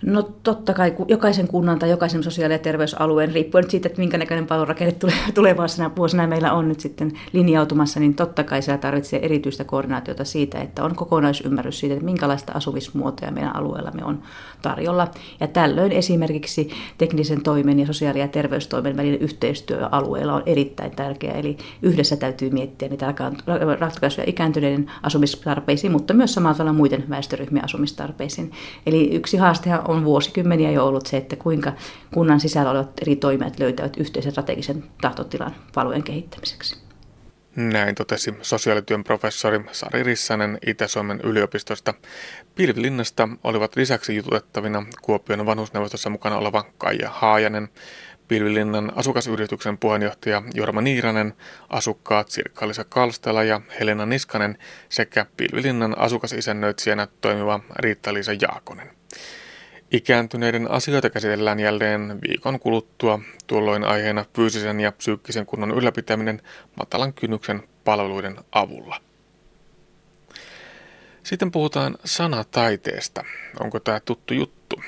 No totta kai jokaisen kunnan tai jokaisen sosiaali- ja terveysalueen, riippuen siitä, että minkä näköinen palvelurakenne [laughs] tulevana vuosina meillä on nyt sitten linjautumassa, niin totta kai siellä tarvitsee erityistä koordinaatiota siitä, että on kokonaisymmärrys siitä, että minkälaista asumismuotoja meidän alueellamme on tarjolla. Ja tällöin esimerkiksi teknisen toimen ja sosiaali- ja terveystoimen välinen yhteistyö alueella on erittäin tärkeää. Eli yhdessä täytyy miettiä niitä ratkaisuja ikääntyneiden asumistarpeisiin, mutta myös samalla tavalla muiden väestöryhmien asumistarpeisiin. Eli yksi haastehan on vuosikymmeniä jo ollut se, että kuinka kunnan sisällä olevat eri toimijat löytävät yhteisen strategisen tahtotilan palvelujen kehittämiseksi. Näin totesi sosiaalityön professori Sari Rissanen Itä-Suomen yliopistosta. Pilvilinnasta olivat lisäksi jututettavina Kuopion vanhusneuvostossa mukana oleva Kaija Haajanen, Pilvilinnan asukasyrityksen puheenjohtaja Jorma Niiranen, asukkaat Sirkka-Lisa Kalstela ja Helena Niskanen sekä Pilvilinnan asukasisännöitsijänä toimiva Riitta-Liisa Jaakonen. Ikääntyneiden asioita käsitellään jälleen viikon kuluttua, tuolloin aiheena fyysisen ja psyykkisen kunnon ylläpitäminen matalan kynnyksen palveluiden avulla. Sitten puhutaan sanataiteesta. Onko tämä tuttu juttu?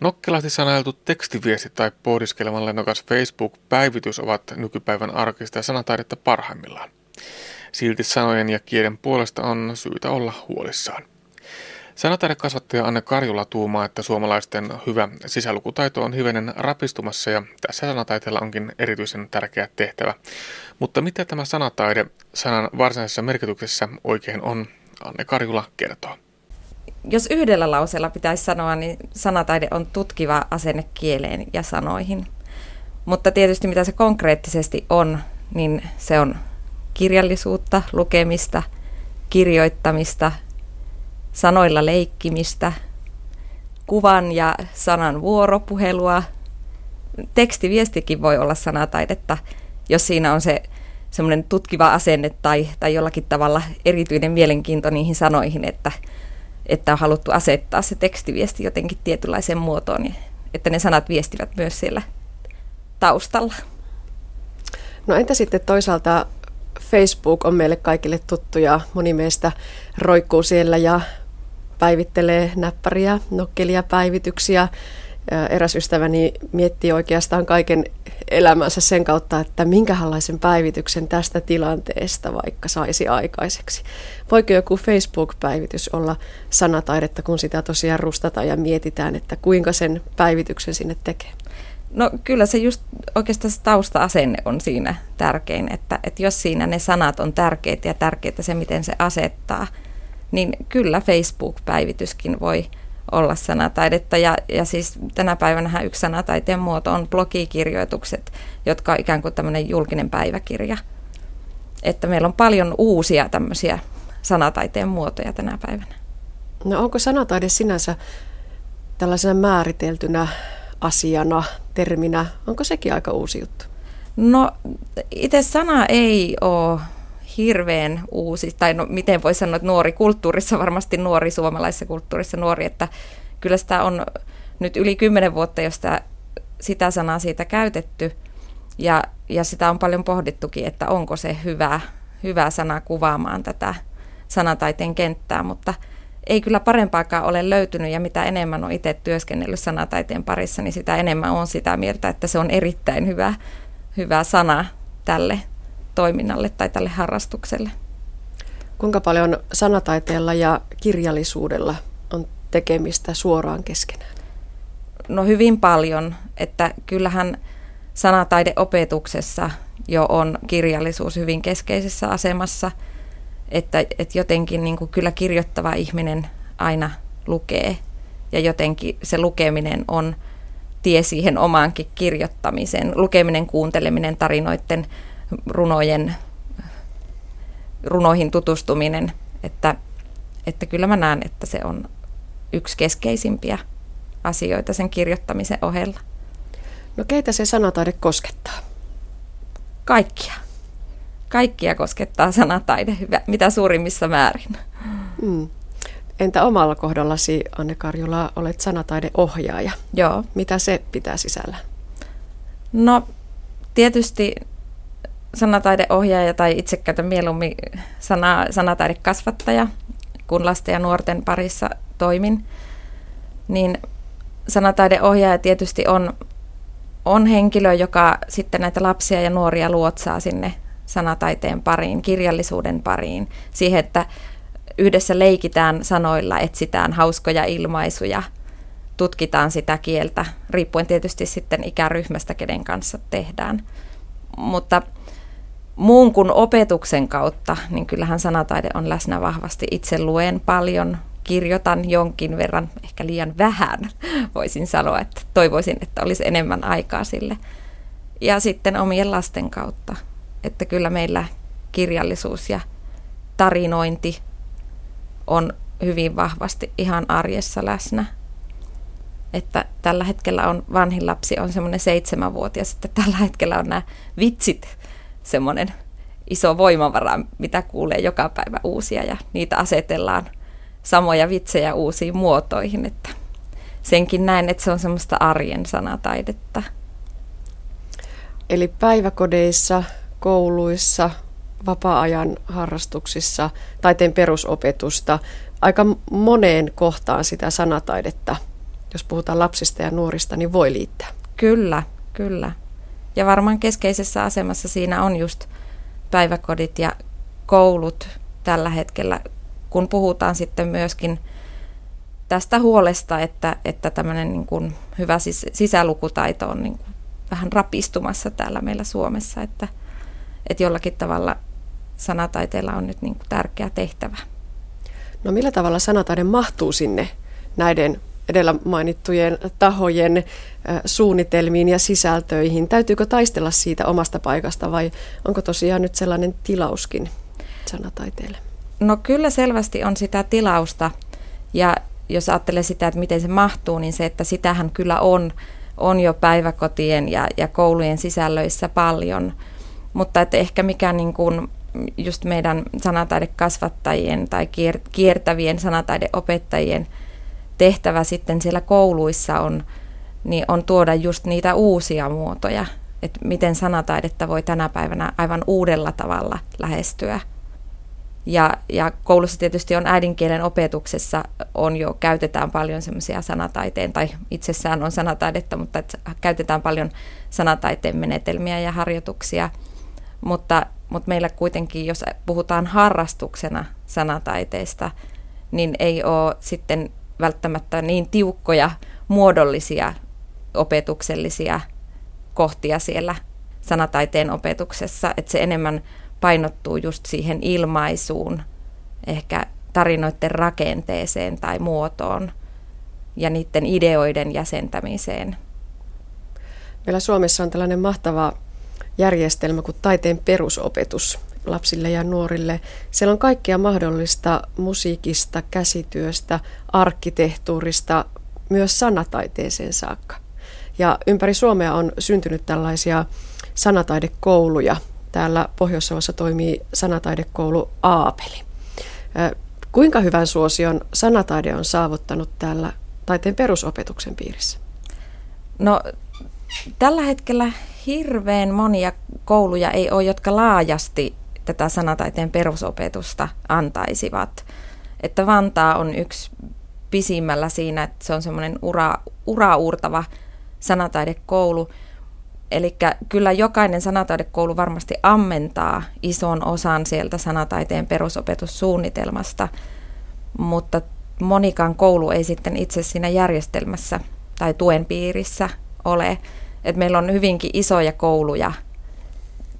Nokkelasti sanailtu tekstiviesti tai pohdiskelevan lennokas Facebook-päivitys ovat nykypäivän arkista sanataidetta parhaimmillaan. Silti sanojen ja kielen puolesta on syytä olla huolissaan. Sanataidekasvattaja Anne Karjula tuumaa, että suomalaisten hyvä sisälukutaito on hivenen rapistumassa ja tässä sanataiteella onkin erityisen tärkeä tehtävä. Mutta mitä tämä sanataide sanan varsinaisessa merkityksessä oikein on, Anne Karjula kertoo. Jos yhdellä lauseella pitäisi sanoa, niin sanataide on tutkiva asenne kieleen ja sanoihin. Mutta tietysti mitä se konkreettisesti on, niin se on kirjallisuutta, lukemista, kirjoittamista, sanoilla leikkimistä, kuvan ja sanan vuoropuhelua. Tekstiviestikin voi olla sanataidetta, jos siinä on se semmoinen tutkiva asenne tai, tai jollakin tavalla erityinen mielenkiinto niihin sanoihin, että, että on haluttu asettaa se tekstiviesti jotenkin tietynlaiseen muotoon, että ne sanat viestivät myös siellä taustalla. No entä sitten toisaalta Facebook on meille kaikille tuttu ja moni meistä roikkuu siellä ja päivittelee näppäriä, nokkelia, päivityksiä. Eräs ystäväni miettii oikeastaan kaiken elämänsä sen kautta, että minkälaisen päivityksen tästä tilanteesta vaikka saisi aikaiseksi. Voiko joku Facebook-päivitys olla sanataidetta, kun sitä tosiaan rustataan ja mietitään, että kuinka sen päivityksen sinne tekee? No kyllä se just oikeastaan se tausta-asenne on siinä tärkein, että, että jos siinä ne sanat on tärkeitä ja tärkeitä se, miten se asettaa – niin kyllä Facebook-päivityskin voi olla sanataidetta. Ja, ja siis tänä päivänä yksi sanataiteen muoto on blogikirjoitukset, jotka on ikään kuin tämmöinen julkinen päiväkirja. Että meillä on paljon uusia tämmöisiä sanataiteen muotoja tänä päivänä. No onko sanataide sinänsä tällaisena määriteltynä asiana, terminä, onko sekin aika uusi juttu? No itse sana ei ole hirveän uusi, tai no, miten voi sanoa, että nuori kulttuurissa, varmasti nuori suomalaisessa kulttuurissa nuori, että kyllä sitä on nyt yli kymmenen vuotta, jos sitä, sitä sanaa siitä käytetty, ja, ja sitä on paljon pohdittukin, että onko se hyvä, hyvä sana kuvaamaan tätä sanataiteen kenttää, mutta ei kyllä parempaakaan ole löytynyt ja mitä enemmän on itse työskennellyt sanataiteen parissa, niin sitä enemmän on sitä mieltä, että se on erittäin hyvä, hyvä sana tälle toiminnalle tai tälle harrastukselle. Kuinka paljon sanataiteella ja kirjallisuudella on tekemistä suoraan keskenään? No hyvin paljon, että kyllähän sanataideopetuksessa jo on kirjallisuus hyvin keskeisessä asemassa, että, että jotenkin niin kuin kyllä kirjoittava ihminen aina lukee ja jotenkin se lukeminen on tie siihen omaankin kirjoittamiseen. Lukeminen, kuunteleminen, tarinoiden, runojen, runoihin tutustuminen. Että, että kyllä mä näen, että se on yksi keskeisimpiä asioita sen kirjoittamisen ohella. No keitä se sanataide koskettaa? Kaikkia. Kaikkia koskettaa sanataide, mitä suurimmissa määrin. Mm. Entä omalla kohdallasi, Anne Karjula, olet sanataideohjaaja. Joo. Mitä se pitää sisällä? No tietysti sanataideohjaaja tai itse käytän mieluummin sana, sanataidekasvattaja, kun lasten ja nuorten parissa toimin, niin sanataideohjaaja tietysti on, on henkilö, joka sitten näitä lapsia ja nuoria luotsaa sinne sanataiteen pariin, kirjallisuuden pariin, siihen, että yhdessä leikitään sanoilla, etsitään hauskoja ilmaisuja, tutkitaan sitä kieltä, riippuen tietysti sitten ikäryhmästä, kenen kanssa tehdään. Mutta muun kuin opetuksen kautta, niin kyllähän sanataide on läsnä vahvasti. Itse luen paljon, kirjoitan jonkin verran, ehkä liian vähän, [laughs] voisin sanoa, että toivoisin, että olisi enemmän aikaa sille. Ja sitten omien lasten kautta, että kyllä meillä kirjallisuus ja tarinointi on hyvin vahvasti ihan arjessa läsnä. Että tällä hetkellä on vanhin lapsi on semmoinen seitsemänvuotias, että tällä hetkellä on nämä vitsit semmoinen iso voimavara, mitä kuulee joka päivä uusia ja niitä asetellaan samoja vitsejä uusiin muotoihin, että senkin näen, että se on semmoista arjen sanataidetta. Eli päiväkodeissa, kouluissa, vapaa-ajan harrastuksissa, taiteen perusopetusta, aika moneen kohtaan sitä sanataidetta, jos puhutaan lapsista ja nuorista, niin voi liittää. Kyllä, kyllä. Ja varmaan keskeisessä asemassa siinä on just päiväkodit ja koulut tällä hetkellä, kun puhutaan sitten myöskin tästä huolesta, että, että tämmöinen niin kuin hyvä sis- sisälukutaito on niin kuin vähän rapistumassa täällä meillä Suomessa, että, että jollakin tavalla sanataiteella on nyt niin kuin tärkeä tehtävä. No millä tavalla sanataide mahtuu sinne näiden edellä mainittujen tahojen suunnitelmiin ja sisältöihin? Täytyykö taistella siitä omasta paikasta vai onko tosiaan nyt sellainen tilauskin sanataiteelle? No kyllä selvästi on sitä tilausta ja jos ajattelee sitä, että miten se mahtuu, niin se, että sitähän kyllä on, on jo päiväkotien ja, ja koulujen sisällöissä paljon. Mutta että ehkä mikä niin kuin just meidän sanataidekasvattajien tai kiertävien sanataideopettajien tehtävä sitten siellä kouluissa on, niin on tuoda just niitä uusia muotoja, että miten sanataidetta voi tänä päivänä aivan uudella tavalla lähestyä. Ja, ja koulussa tietysti on äidinkielen opetuksessa on jo, käytetään paljon semmoisia sanataiteen, tai itsessään on sanataidetta, mutta et käytetään paljon sanataiteen menetelmiä ja harjoituksia. Mutta, mutta meillä kuitenkin, jos puhutaan harrastuksena sanataiteesta, niin ei ole sitten välttämättä niin tiukkoja muodollisia opetuksellisia kohtia siellä sanataiteen opetuksessa, että se enemmän painottuu just siihen ilmaisuun, ehkä tarinoiden rakenteeseen tai muotoon ja niiden ideoiden jäsentämiseen. Meillä Suomessa on tällainen mahtava järjestelmä kuin taiteen perusopetus lapsille ja nuorille. Siellä on kaikkea mahdollista musiikista, käsityöstä, arkkitehtuurista, myös sanataiteeseen saakka. Ja ympäri Suomea on syntynyt tällaisia sanataidekouluja. Täällä Pohjois-Savossa toimii sanataidekoulu Aapeli. Kuinka hyvän suosion sanataide on saavuttanut täällä taiteen perusopetuksen piirissä? No tällä hetkellä hirveän monia kouluja ei ole, jotka laajasti tätä sanataiteen perusopetusta antaisivat. Että Vantaa on yksi pisimmällä siinä, että se on semmoinen ura, ura-uurtava sanataidekoulu. Eli kyllä jokainen sanataidekoulu varmasti ammentaa ison osan sieltä sanataiteen perusopetussuunnitelmasta, mutta monikaan koulu ei sitten itse siinä järjestelmässä tai tuen piirissä ole. Et meillä on hyvinkin isoja kouluja,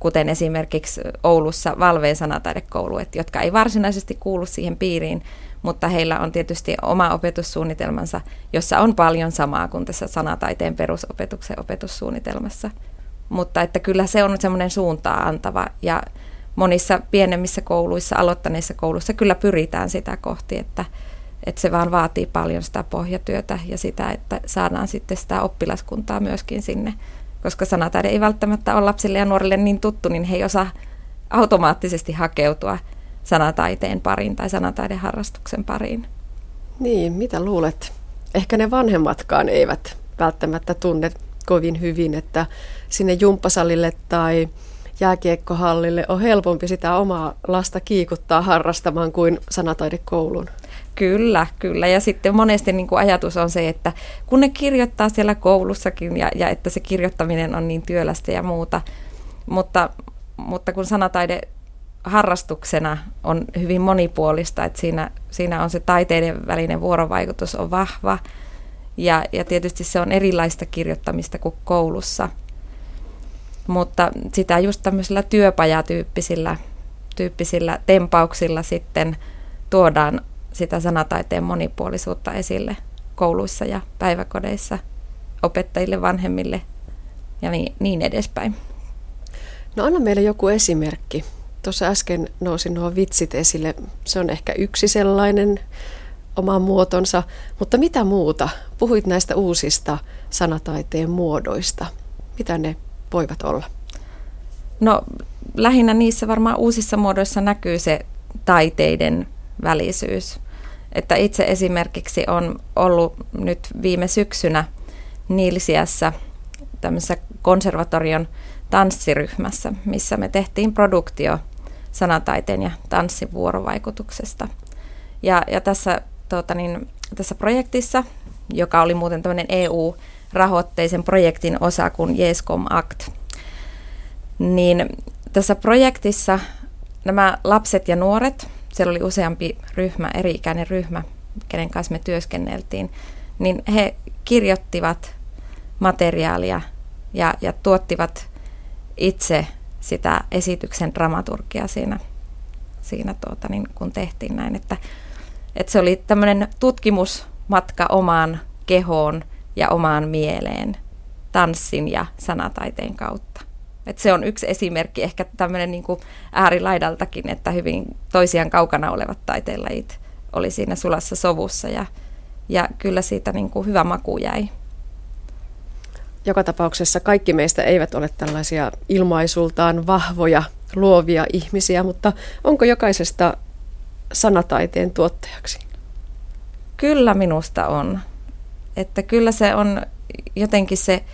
kuten esimerkiksi Oulussa Valveen sanataidekoulu, jotka ei varsinaisesti kuulu siihen piiriin, mutta heillä on tietysti oma opetussuunnitelmansa, jossa on paljon samaa kuin tässä sanataiteen perusopetuksen opetussuunnitelmassa. Mutta että kyllä se on semmoinen suuntaa antava ja monissa pienemmissä kouluissa, aloittaneissa kouluissa kyllä pyritään sitä kohti, että, että se vaan vaatii paljon sitä pohjatyötä ja sitä, että saadaan sitten sitä oppilaskuntaa myöskin sinne. Koska sanataide ei välttämättä ole lapsille ja nuorille niin tuttu, niin he ei osaa automaattisesti hakeutua sanataiteen pariin tai sanataideharrastuksen pariin. Niin, mitä luulet? Ehkä ne vanhemmatkaan eivät välttämättä tunne kovin hyvin, että sinne jumppasalille tai jääkiekkohallille on helpompi sitä omaa lasta kiikuttaa harrastamaan kuin sanataidekoulun. Kyllä, kyllä. Ja sitten monesti niin kuin ajatus on se, että kun ne kirjoittaa siellä koulussakin ja, ja että se kirjoittaminen on niin työlästä ja muuta, mutta, mutta kun sanataide harrastuksena on hyvin monipuolista, että siinä, siinä on se taiteiden välinen vuorovaikutus on vahva ja, ja tietysti se on erilaista kirjoittamista kuin koulussa. Mutta sitä just tämmöisillä työpajatyyppisillä tyyppisillä tempauksilla sitten tuodaan sitä sanataiteen monipuolisuutta esille kouluissa ja päiväkodeissa opettajille, vanhemmille ja niin, niin edespäin. No anna meille joku esimerkki. Tuossa äsken nousi nuo vitsit esille. Se on ehkä yksi sellainen oma muotonsa, mutta mitä muuta? Puhuit näistä uusista sanataiteen muodoista. Mitä ne voivat olla? No lähinnä niissä varmaan uusissa muodoissa näkyy se taiteiden välisyys. Että itse esimerkiksi on ollut nyt viime syksynä Nilsiässä tämmöisessä konservatorion tanssiryhmässä, missä me tehtiin produktio sanataiteen ja tanssin vuorovaikutuksesta. Ja, ja tässä, tuota niin, tässä projektissa, joka oli muuten tämmöinen EU-rahoitteisen projektin osa kuin Jescom Act, niin tässä projektissa nämä lapset ja nuoret, siellä oli useampi ryhmä, eri-ikäinen ryhmä, kenen kanssa me työskenneltiin, niin he kirjoittivat materiaalia ja, ja tuottivat itse sitä esityksen dramaturgia siinä, siinä tuota, niin kun tehtiin näin. Että, että se oli tämmöinen tutkimusmatka omaan kehoon ja omaan mieleen tanssin ja sanataiteen kautta. Et se on yksi esimerkki, ehkä tämmöinen niin kuin äärilaidaltakin, että hyvin toisiaan kaukana olevat taiteenlajit oli siinä sulassa sovussa ja, ja kyllä siitä niin kuin hyvä maku jäi joka tapauksessa kaikki meistä eivät ole tällaisia ilmaisultaan vahvoja, luovia ihmisiä, mutta onko jokaisesta sanataiteen tuottajaksi? Kyllä minusta on. Että kyllä se on jotenkin se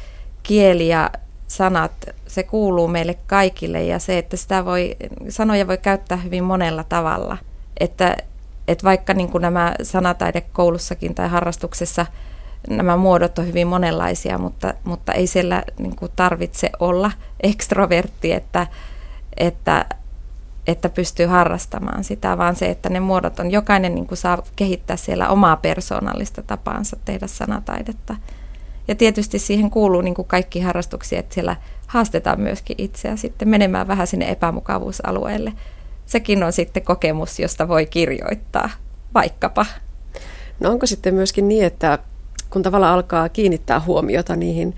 kieli ja sanat, se kuuluu meille kaikille ja se, että sitä voi, sanoja voi käyttää hyvin monella tavalla. Että, että vaikka niin kuin nämä sanataidekoulussakin tai harrastuksessa – nämä muodot on hyvin monenlaisia, mutta, mutta ei siellä niin kuin tarvitse olla ekstrovertti, että, että, että pystyy harrastamaan sitä, vaan se, että ne muodot on, jokainen niin kuin saa kehittää siellä omaa persoonallista tapaansa tehdä sanataidetta. Ja tietysti siihen kuuluu niin kuin kaikki harrastuksia, että siellä haastetaan myöskin itseä sitten menemään vähän sinne epämukavuusalueelle. Sekin on sitten kokemus, josta voi kirjoittaa vaikkapa. No onko sitten myöskin niin, että kun tavallaan alkaa kiinnittää huomiota niihin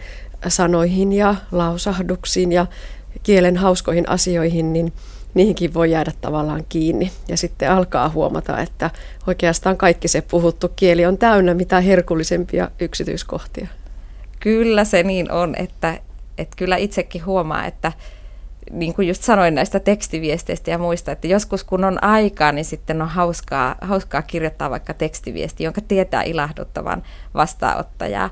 sanoihin ja lausahduksiin ja kielen hauskoihin asioihin, niin niihinkin voi jäädä tavallaan kiinni. Ja sitten alkaa huomata, että oikeastaan kaikki se puhuttu kieli on täynnä mitä herkullisempia yksityiskohtia. Kyllä se niin on, että, että kyllä itsekin huomaa, että niin kuin just sanoin näistä tekstiviesteistä ja muista, että joskus kun on aikaa, niin sitten on hauskaa, hauskaa kirjoittaa vaikka tekstiviesti, jonka tietää ilahduttavan vastaanottajaa.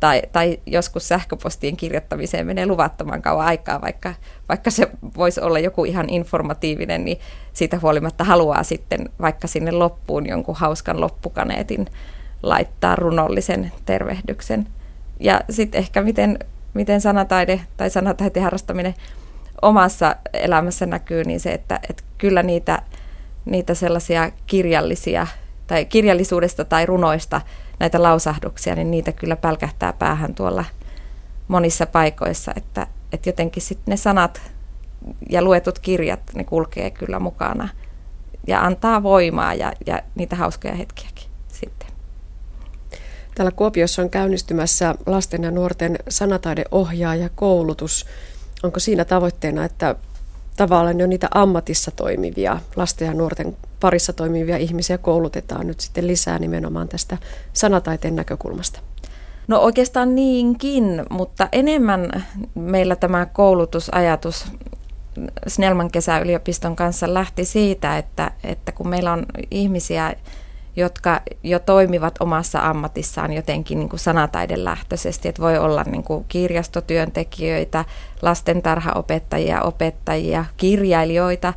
Tai, tai joskus sähköpostien kirjoittamiseen menee luvattoman kauan aikaa, vaikka, vaikka se voisi olla joku ihan informatiivinen, niin siitä huolimatta haluaa sitten vaikka sinne loppuun jonkun hauskan loppukaneetin laittaa runollisen tervehdyksen. Ja sitten ehkä miten, miten sanataide tai sanataiteen harrastaminen omassa elämässä näkyy, niin se, että, että kyllä niitä, niitä sellaisia kirjallisia tai kirjallisuudesta tai runoista näitä lausahduksia, niin niitä kyllä pälkähtää päähän tuolla monissa paikoissa, että, että jotenkin sitten ne sanat ja luetut kirjat, ne kulkee kyllä mukana ja antaa voimaa ja, ja niitä hauskoja hetkiäkin. Täällä Kuopiossa on käynnistymässä lasten ja nuorten sanataideohjaaja koulutus. Onko siinä tavoitteena, että tavallaan jo niitä ammatissa toimivia, lasten ja nuorten parissa toimivia ihmisiä koulutetaan nyt sitten lisää nimenomaan tästä sanataiteen näkökulmasta? No oikeastaan niinkin, mutta enemmän meillä tämä koulutusajatus Snellman kesäyliopiston kanssa lähti siitä, että, että kun meillä on ihmisiä, jotka jo toimivat omassa ammatissaan jotenkin niin kuin sanataidelähtöisesti, että voi olla niin kuin kirjastotyöntekijöitä, lastentarhaopettajia, opettajia, kirjailijoita,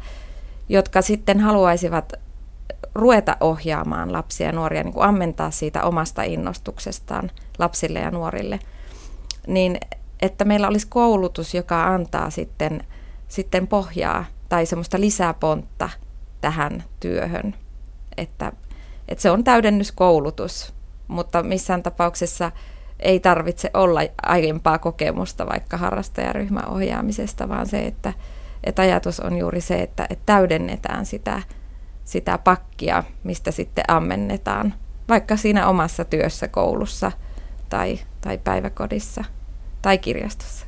jotka sitten haluaisivat ruveta ohjaamaan lapsia ja nuoria, niin kuin ammentaa siitä omasta innostuksestaan lapsille ja nuorille, niin että meillä olisi koulutus, joka antaa sitten, sitten pohjaa tai semmoista lisäpontta tähän työhön, että, että se on täydennyskoulutus, mutta missään tapauksessa ei tarvitse olla aiempaa kokemusta vaikka harrastajaryhmän ohjaamisesta, vaan se, että, että ajatus on juuri se, että, että täydennetään sitä sitä pakkia, mistä sitten ammennetaan, vaikka siinä omassa työssä koulussa tai, tai päiväkodissa tai kirjastossa.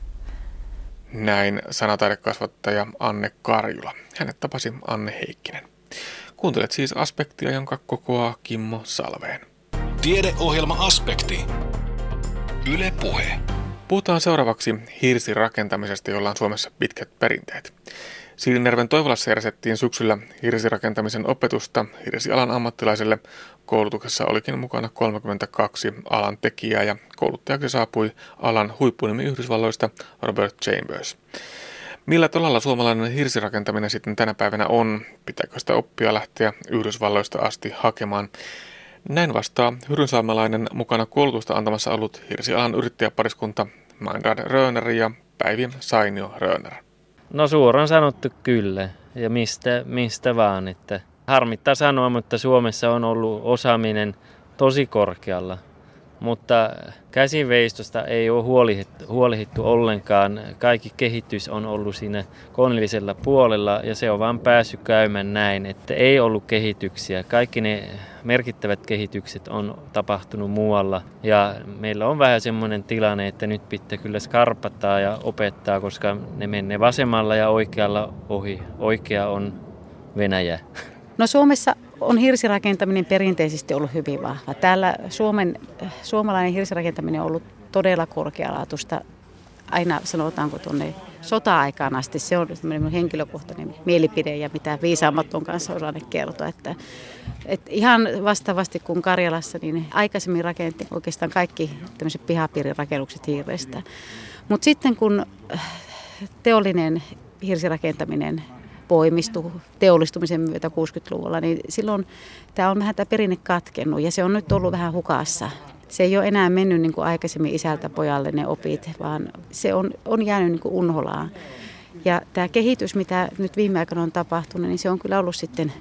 Näin sanataidekasvattaja Anne Karjula. Hänet tapasi Anne Heikkinen. Kuuntelet siis aspektia, jonka kokoaa Kimmo Salveen. Tiedeohjelma Aspekti. Yle Puhe. Puhutaan seuraavaksi hirsirakentamisesta, jolla on Suomessa pitkät perinteet. Siilinjärven Toivolassa järjestettiin syksyllä hirsirakentamisen opetusta hirsialan ammattilaiselle. Koulutuksessa olikin mukana 32 alan tekijää ja kouluttajaksi saapui alan huippunimi Yhdysvalloista Robert Chambers. Millä tolalla suomalainen hirsirakentaminen sitten tänä päivänä on? Pitääkö sitä oppia lähteä Yhdysvalloista asti hakemaan? Näin vastaa hyrynsalmelainen mukana koulutusta antamassa ollut hirsialan yrittäjäpariskunta Mainrad Röner ja Päivi Sainio Röner. No suoraan sanottu kyllä. Ja mistä, mistä vaan. Että harmittaa sanoa, mutta Suomessa on ollut osaaminen tosi korkealla. Mutta käsiveistosta ei ole huolihittu, huolihittu ollenkaan. Kaikki kehitys on ollut siinä koneellisella puolella ja se on vaan päässyt käymään näin, että ei ollut kehityksiä. Kaikki ne merkittävät kehitykset on tapahtunut muualla ja meillä on vähän semmoinen tilanne, että nyt pitää kyllä skarpata ja opettaa, koska ne menee vasemmalla ja oikealla ohi. Oikea on Venäjä. No Suomessa on hirsirakentaminen perinteisesti ollut hyvin vahva. Täällä Suomen, suomalainen hirsirakentaminen on ollut todella korkealaatuista aina sanotaanko tuonne sota-aikaan asti. Se on minun henkilökohtainen mielipide ja mitä viisaammat on kanssa osannut kertoa. Että, että ihan vastaavasti kuin Karjalassa, niin aikaisemmin rakentti oikeastaan kaikki tämmöiset pihapiirirakennukset hiirestä. Mutta sitten kun teollinen hirsirakentaminen voimistui teollistumisen myötä 60-luvulla, niin silloin tämä on vähän tämä perinne katkennut ja se on nyt ollut vähän hukassa. Se ei ole enää mennyt niin kuin aikaisemmin isältä pojalle ne opit, vaan se on, on jäänyt niin kuin unholaan. Ja tämä kehitys, mitä nyt viime aikoina on tapahtunut, niin se on kyllä ollut sitten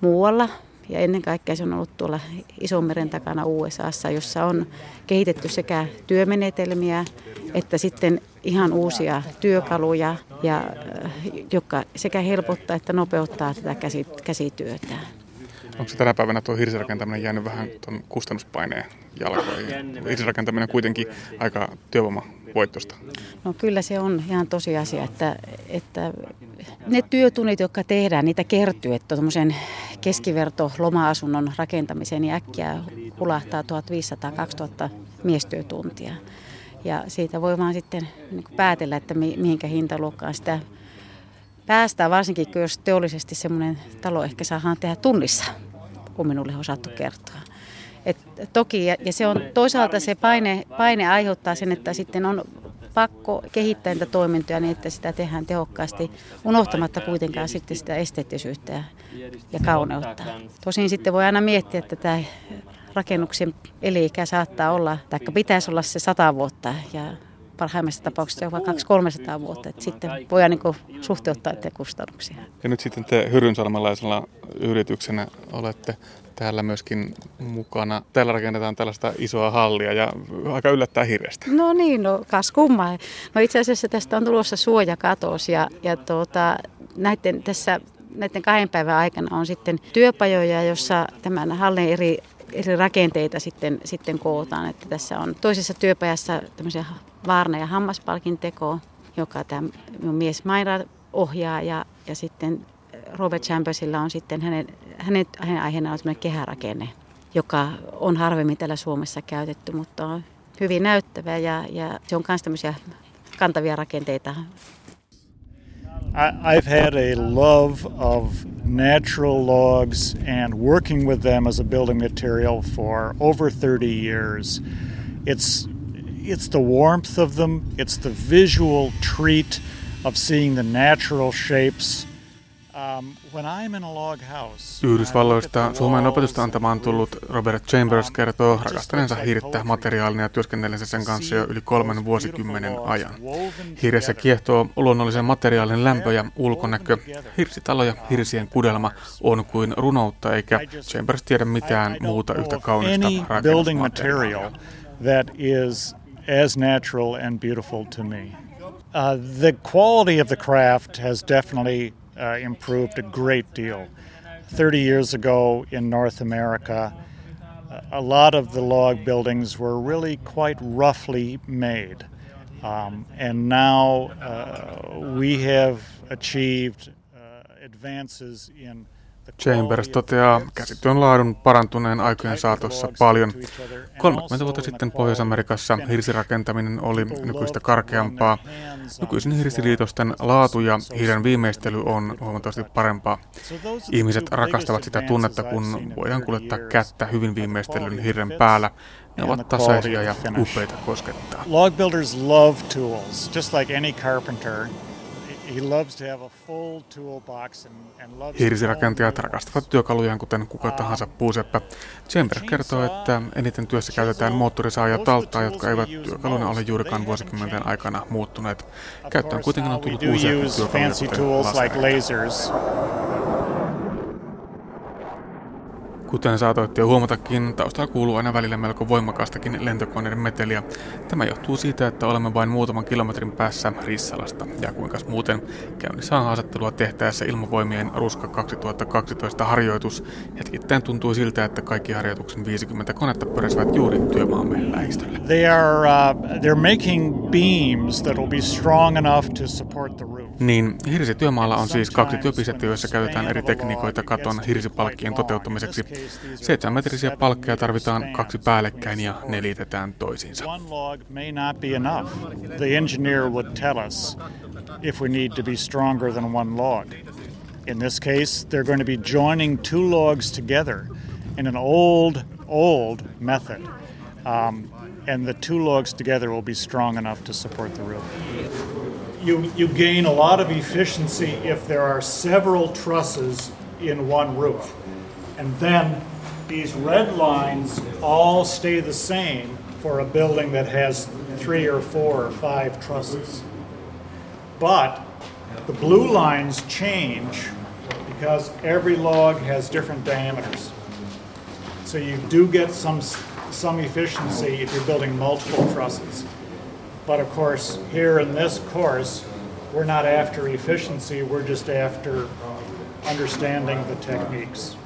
muualla. Ja ennen kaikkea se on ollut tuolla Isomeren takana USAssa, jossa on kehitetty sekä työmenetelmiä että sitten ihan uusia työkaluja, ja, äh, jotka sekä helpottaa että nopeuttaa tätä käsityötä. Onko se tänä päivänä tuo hirsirakentaminen jäänyt vähän tuon kustannuspaineen jalkoihin? Hirsirakentaminen on kuitenkin aika työvoimavoittosta. No kyllä se on ihan tosiasia, että, että ne työtunnit, jotka tehdään, niitä kertyy, että tuommoisen keskiverto loma-asunnon rakentamiseen niin äkkiä hulahtaa 1500-2000 miestyötuntia. Ja siitä voi vaan sitten niin päätellä, että mihinkä hintaluokkaan sitä päästään, varsinkin jos teollisesti semmoinen talo ehkä saadaan tehdä tunnissa, kun minulle osattu kertoa. Et toki, ja, ja se on toisaalta se paine, paine aiheuttaa sen, että sitten on pakko kehittää niitä toimintoja niin, että sitä tehdään tehokkaasti, unohtamatta kuitenkaan sitten sitä esteettisyyttä ja, ja kauneutta. Tosin sitten voi aina miettiä, että tämä rakennuksen eliikä saattaa olla, tai pitäisi olla se sata vuotta ja parhaimmassa tapauksessa jopa 200-300 vuotta. Että sitten voidaan niin suhteuttaa niitä kustannuksia. Ja nyt sitten te Hyrynsalmalaisella yrityksenä olette täällä myöskin mukana. Täällä rakennetaan tällaista isoa hallia ja aika yllättää hirveästi. No niin, no kas kumma. No itse asiassa tästä on tulossa suojakatos ja, ja tuota, näiden tässä näiden kahden päivän aikana on sitten työpajoja, jossa tämän hallin eri, eri rakenteita sitten, sitten kootaan. Että tässä on toisessa työpajassa tämmöisiä vaarna- ja hammaspalkin teko, joka tämä mies Maira ohjaa ja, ja sitten Robert Chambersilla on sitten hänen, hänen, hänen aiheena on kehärakenne, joka on harvemmin täällä Suomessa käytetty, mutta on hyvin näyttävä ja, ja se on myös tämmöisiä kantavia rakenteita. I've had a love of natural logs and working with them as a building material for over 30 years. It's it's the warmth of them, it's the visual treat of seeing the natural shapes. Um, Yhdysvalloista Suomen opetusta antamaan tullut Robert Chambers kertoo rakastaneensa hiirettä materiaalina ja työskennellensä sen kanssa jo yli kolmen vuosikymmenen ajan. Hiiressä kiehtoo luonnollisen materiaalin lämpö ja ulkonäkö. Hirsitalo ja hirsien kudelma on kuin runoutta, eikä Chambers tiedä mitään muuta yhtä kaunista rakennusmateriaalia. that is as natural and beautiful to me. Uh, the quality of the craft has definitely uh, improved a great deal. 30 years ago in North America, a lot of the log buildings were really quite roughly made. Um, and now uh, we have achieved uh, advances in Chambers toteaa käsityön laadun parantuneen aikojen saatossa paljon. 30 vuotta sitten Pohjois-Amerikassa hirsirakentaminen oli nykyistä karkeampaa. Nykyisin hirsiliitosten laatu ja hiiren viimeistely on huomattavasti parempaa. Ihmiset rakastavat sitä tunnetta, kun voidaan kuljettaa kättä hyvin viimeistellyn hiiren päällä. Ne ovat tasaisia ja upeita koskettaa. Log builders love tools, just like any carpenter. Hirsirakentajat rakastavat työkalujaan kuten kuka tahansa puuseppä. Chambers kertoo, että eniten työssä käytetään moottorisaa ja taltaa, jotka eivät työkaluna ole juurikaan vuosikymmenten aikana muuttuneet. Käyttöön kuitenkin on tullut uusia työkaluja, kuten Kuten saatoitte jo huomatakin, taustalla kuuluu aina välillä melko voimakastakin lentokoneiden meteliä. Tämä johtuu siitä, että olemme vain muutaman kilometrin päässä Rissalasta. Ja kuinka muuten käynnissä on haastattelua tehtäessä ilmavoimien Ruska 2012 harjoitus. Hetkittäin tuntuu siltä, että kaikki harjoituksen 50 konetta pyörisivät juuri työmaamme lähistöllä. They are, uh, they're making beams that will be strong enough to support the roof. Niin, hirsityömaalla on siis kaksi työpistettä, joissa käytetään eri tekniikoita katon hirsipalkkien toteuttamiseksi. Seitsemänmetrisiä palkkeja tarvitaan kaksi päällekkäin ja ne liitetään toisiinsa. In this case, they're going to be joining two logs together in an old, old method. Um, and the two logs together will be strong enough to support the roof. You, you gain a lot of efficiency if there are several trusses in one roof. And then these red lines all stay the same for a building that has three or four or five trusses. But the blue lines change because every log has different diameters. So you do get some, some efficiency if you're building multiple trusses. But of course, here in this course, we're not after efficiency, we're just after understanding the techniques.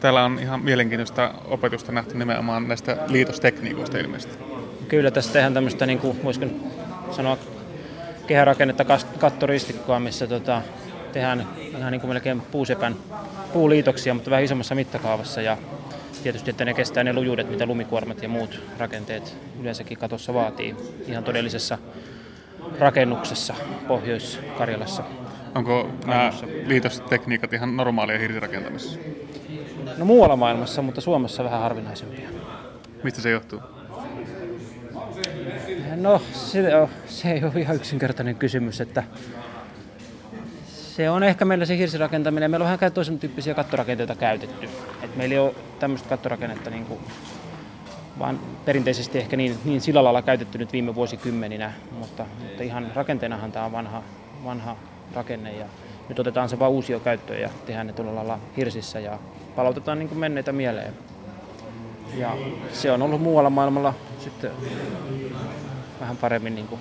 Täällä on ihan mielenkiintoista opetusta nähty nimenomaan näistä liitostekniikoista ilmeisesti. Kyllä, tässä tehdään tämmöistä, niin kuin, voisiko sanoa, kehärakennetta kattoristikkoa, missä tota, tehdään ihan niin kuin melkein puusepän puuliitoksia, mutta vähän isommassa mittakaavassa. Ja tietysti, että ne kestää ne lujuudet, mitä lumikuormat ja muut rakenteet yleensäkin katossa vaatii ihan todellisessa rakennuksessa Pohjois-Karjalassa. Onko nämä liitostekniikat ihan normaalia hirsirakentamisessa? No muualla maailmassa, mutta Suomessa vähän harvinaisempia. Mistä se johtuu? No se, on, se ei ole ihan yksinkertainen kysymys, että se on ehkä meillä se hirsirakentaminen. Meillä on vähän toisen tyyppisiä kattorakenteita käytetty. Et meillä ei ole tämmöistä kattorakennetta niin kuin, vaan perinteisesti ehkä niin, niin sillä lailla käytetty nyt viime vuosikymmeninä, mutta, mutta ihan rakenteenahan tämä on vanha, vanha rakenne ja nyt otetaan se vaan uusio käyttöön ja tehdään ne tuolla lailla hirsissä ja palautetaan niin kuin menneitä mieleen. Ja se on ollut muualla maailmalla sitten vähän paremmin niin kuin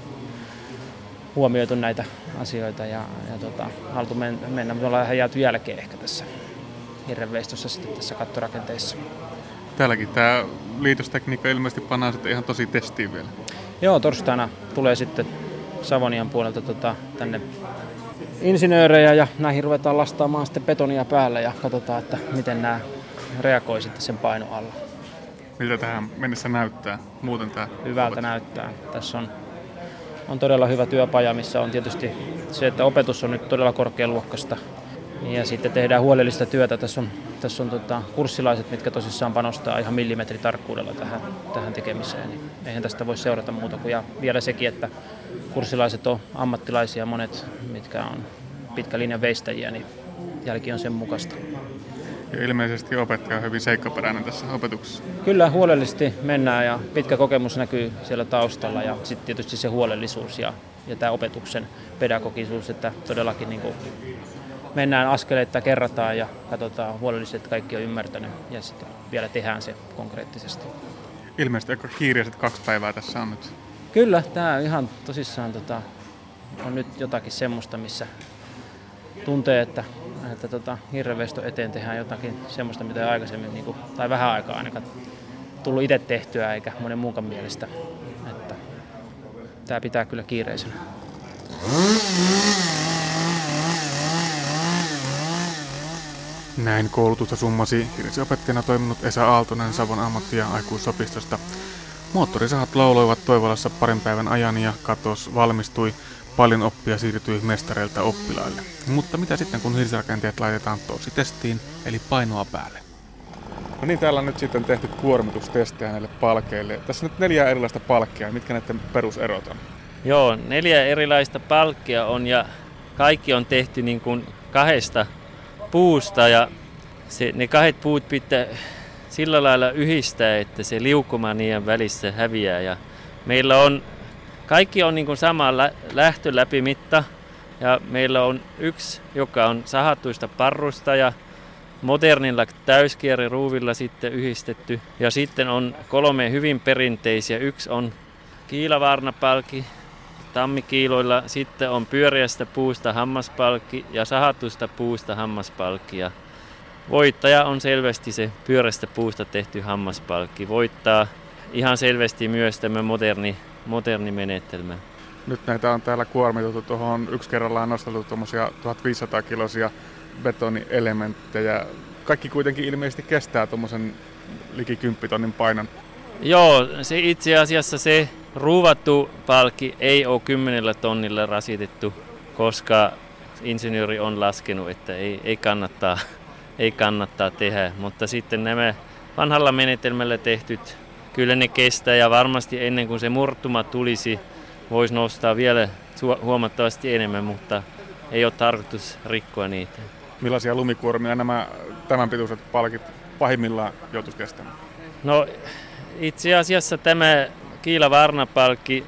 huomioitu näitä asioita ja, ja tota, haltu men, mennä, mutta ollaan jääty jälkeen ehkä tässä hirrenveistossa sitten tässä kattorakenteissa. Täälläkin tämä liitostekniikka ilmeisesti pannaan sitten ihan tosi testiin vielä. Joo, torstaina tulee sitten Savonian puolelta tota, tänne insinöörejä ja näihin ruvetaan lastaamaan sitten betonia päälle ja katsotaan, että miten nämä reagoi sitten sen paino alla. Miltä tähän mennessä näyttää muuten tämä? Hyvältä opetus. näyttää. Tässä on, on todella hyvä työpaja, missä on tietysti se, että opetus on nyt todella korkealuokkasta ja sitten tehdään huolellista työtä. Tässä on, tässä on tota, kurssilaiset, mitkä tosissaan panostaa ihan millimetritarkkuudella tähän, tähän tekemiseen. Niin eihän tästä voi seurata muuta kuin ja vielä sekin, että kurssilaiset on ammattilaisia, monet, mitkä on pitkä linjan veistäjiä, niin jälki on sen mukaista. Ja ilmeisesti opettaja on hyvin seikkaperäinen tässä opetuksessa. Kyllä, huolellisesti mennään ja pitkä kokemus näkyy siellä taustalla ja sitten tietysti se huolellisuus ja, ja tämä opetuksen pedagogisuus, että todellakin niin kuin mennään askeleita, kerrataan ja katsotaan huolellisesti, että kaikki on ymmärtänyt ja sitten vielä tehdään se konkreettisesti. Ilmeisesti aika kiireiset kaksi päivää tässä on nyt. Kyllä, tämä ihan tosissaan tota, on nyt jotakin semmoista, missä tuntee, että, että tota, hirvevesto eteen tehdään jotakin semmoista, mitä ei aikaisemmin, niin kuin, tai vähän aikaa ainakaan tullut itse tehtyä eikä monen muunkaan mielestä. Että, tämä pitää kyllä kiireisenä. Näin koulutusta summasi hirsiopettajana toiminut Esa Aaltonen Savon ammatti- ja aikuisopistosta. Moottorisahat lauloivat Toivolassa parin päivän ajan ja katos valmistui. Paljon oppia siirtyi mestareilta oppilaille. Mutta mitä sitten kun hirsirakenteet laitetaan tosi testiin, eli painoa päälle? No niin, täällä on nyt sitten tehty kuormitustestejä näille palkeille. Tässä on nyt neljä erilaista palkkia. Mitkä näiden peruserot on? Joo, neljä erilaista palkkia on ja kaikki on tehty niin kuin kahdesta puusta ja se, ne kahdet puut pitää sillä lailla yhdistää, että se liukuma niiden välissä häviää. Ja meillä on, kaikki on niin kuin sama lähtöläpimitta ja meillä on yksi, joka on sahattuista parrusta ja modernilla täyskierreruuvilla sitten yhdistetty. Ja sitten on kolme hyvin perinteisiä. Yksi on kiilavarnapalki, tammikiiloilla. Sitten on pyöreästä puusta hammaspalkki ja sahatusta puusta hammaspalkki. Ja voittaja on selvästi se pyöreästä puusta tehty hammaspalkki. Voittaa ihan selvästi myös tämä moderni, moderni menetelmä. Nyt näitä on täällä kuormitettu tuohon yksi kerrallaan nostettu tuommoisia 1500 kilosia betonielementtejä. Kaikki kuitenkin ilmeisesti kestää tuommoisen liki 10 tonnin painon. Joo, se itse asiassa se ruuvattu palkki ei ole kymmenellä tonnilla rasitettu, koska insinööri on laskenut, että ei, ei, kannattaa, [laughs] ei kannattaa tehdä. Mutta sitten nämä vanhalla menetelmällä tehtyt, kyllä ne kestää ja varmasti ennen kuin se murtuma tulisi, voisi nostaa vielä huomattavasti enemmän, mutta ei ole tarkoitus rikkoa niitä. Millaisia lumikuormia nämä tämän pituiset palkit pahimmillaan joutuisi kestämään? No itse asiassa tämä Kiila Varnapalkki,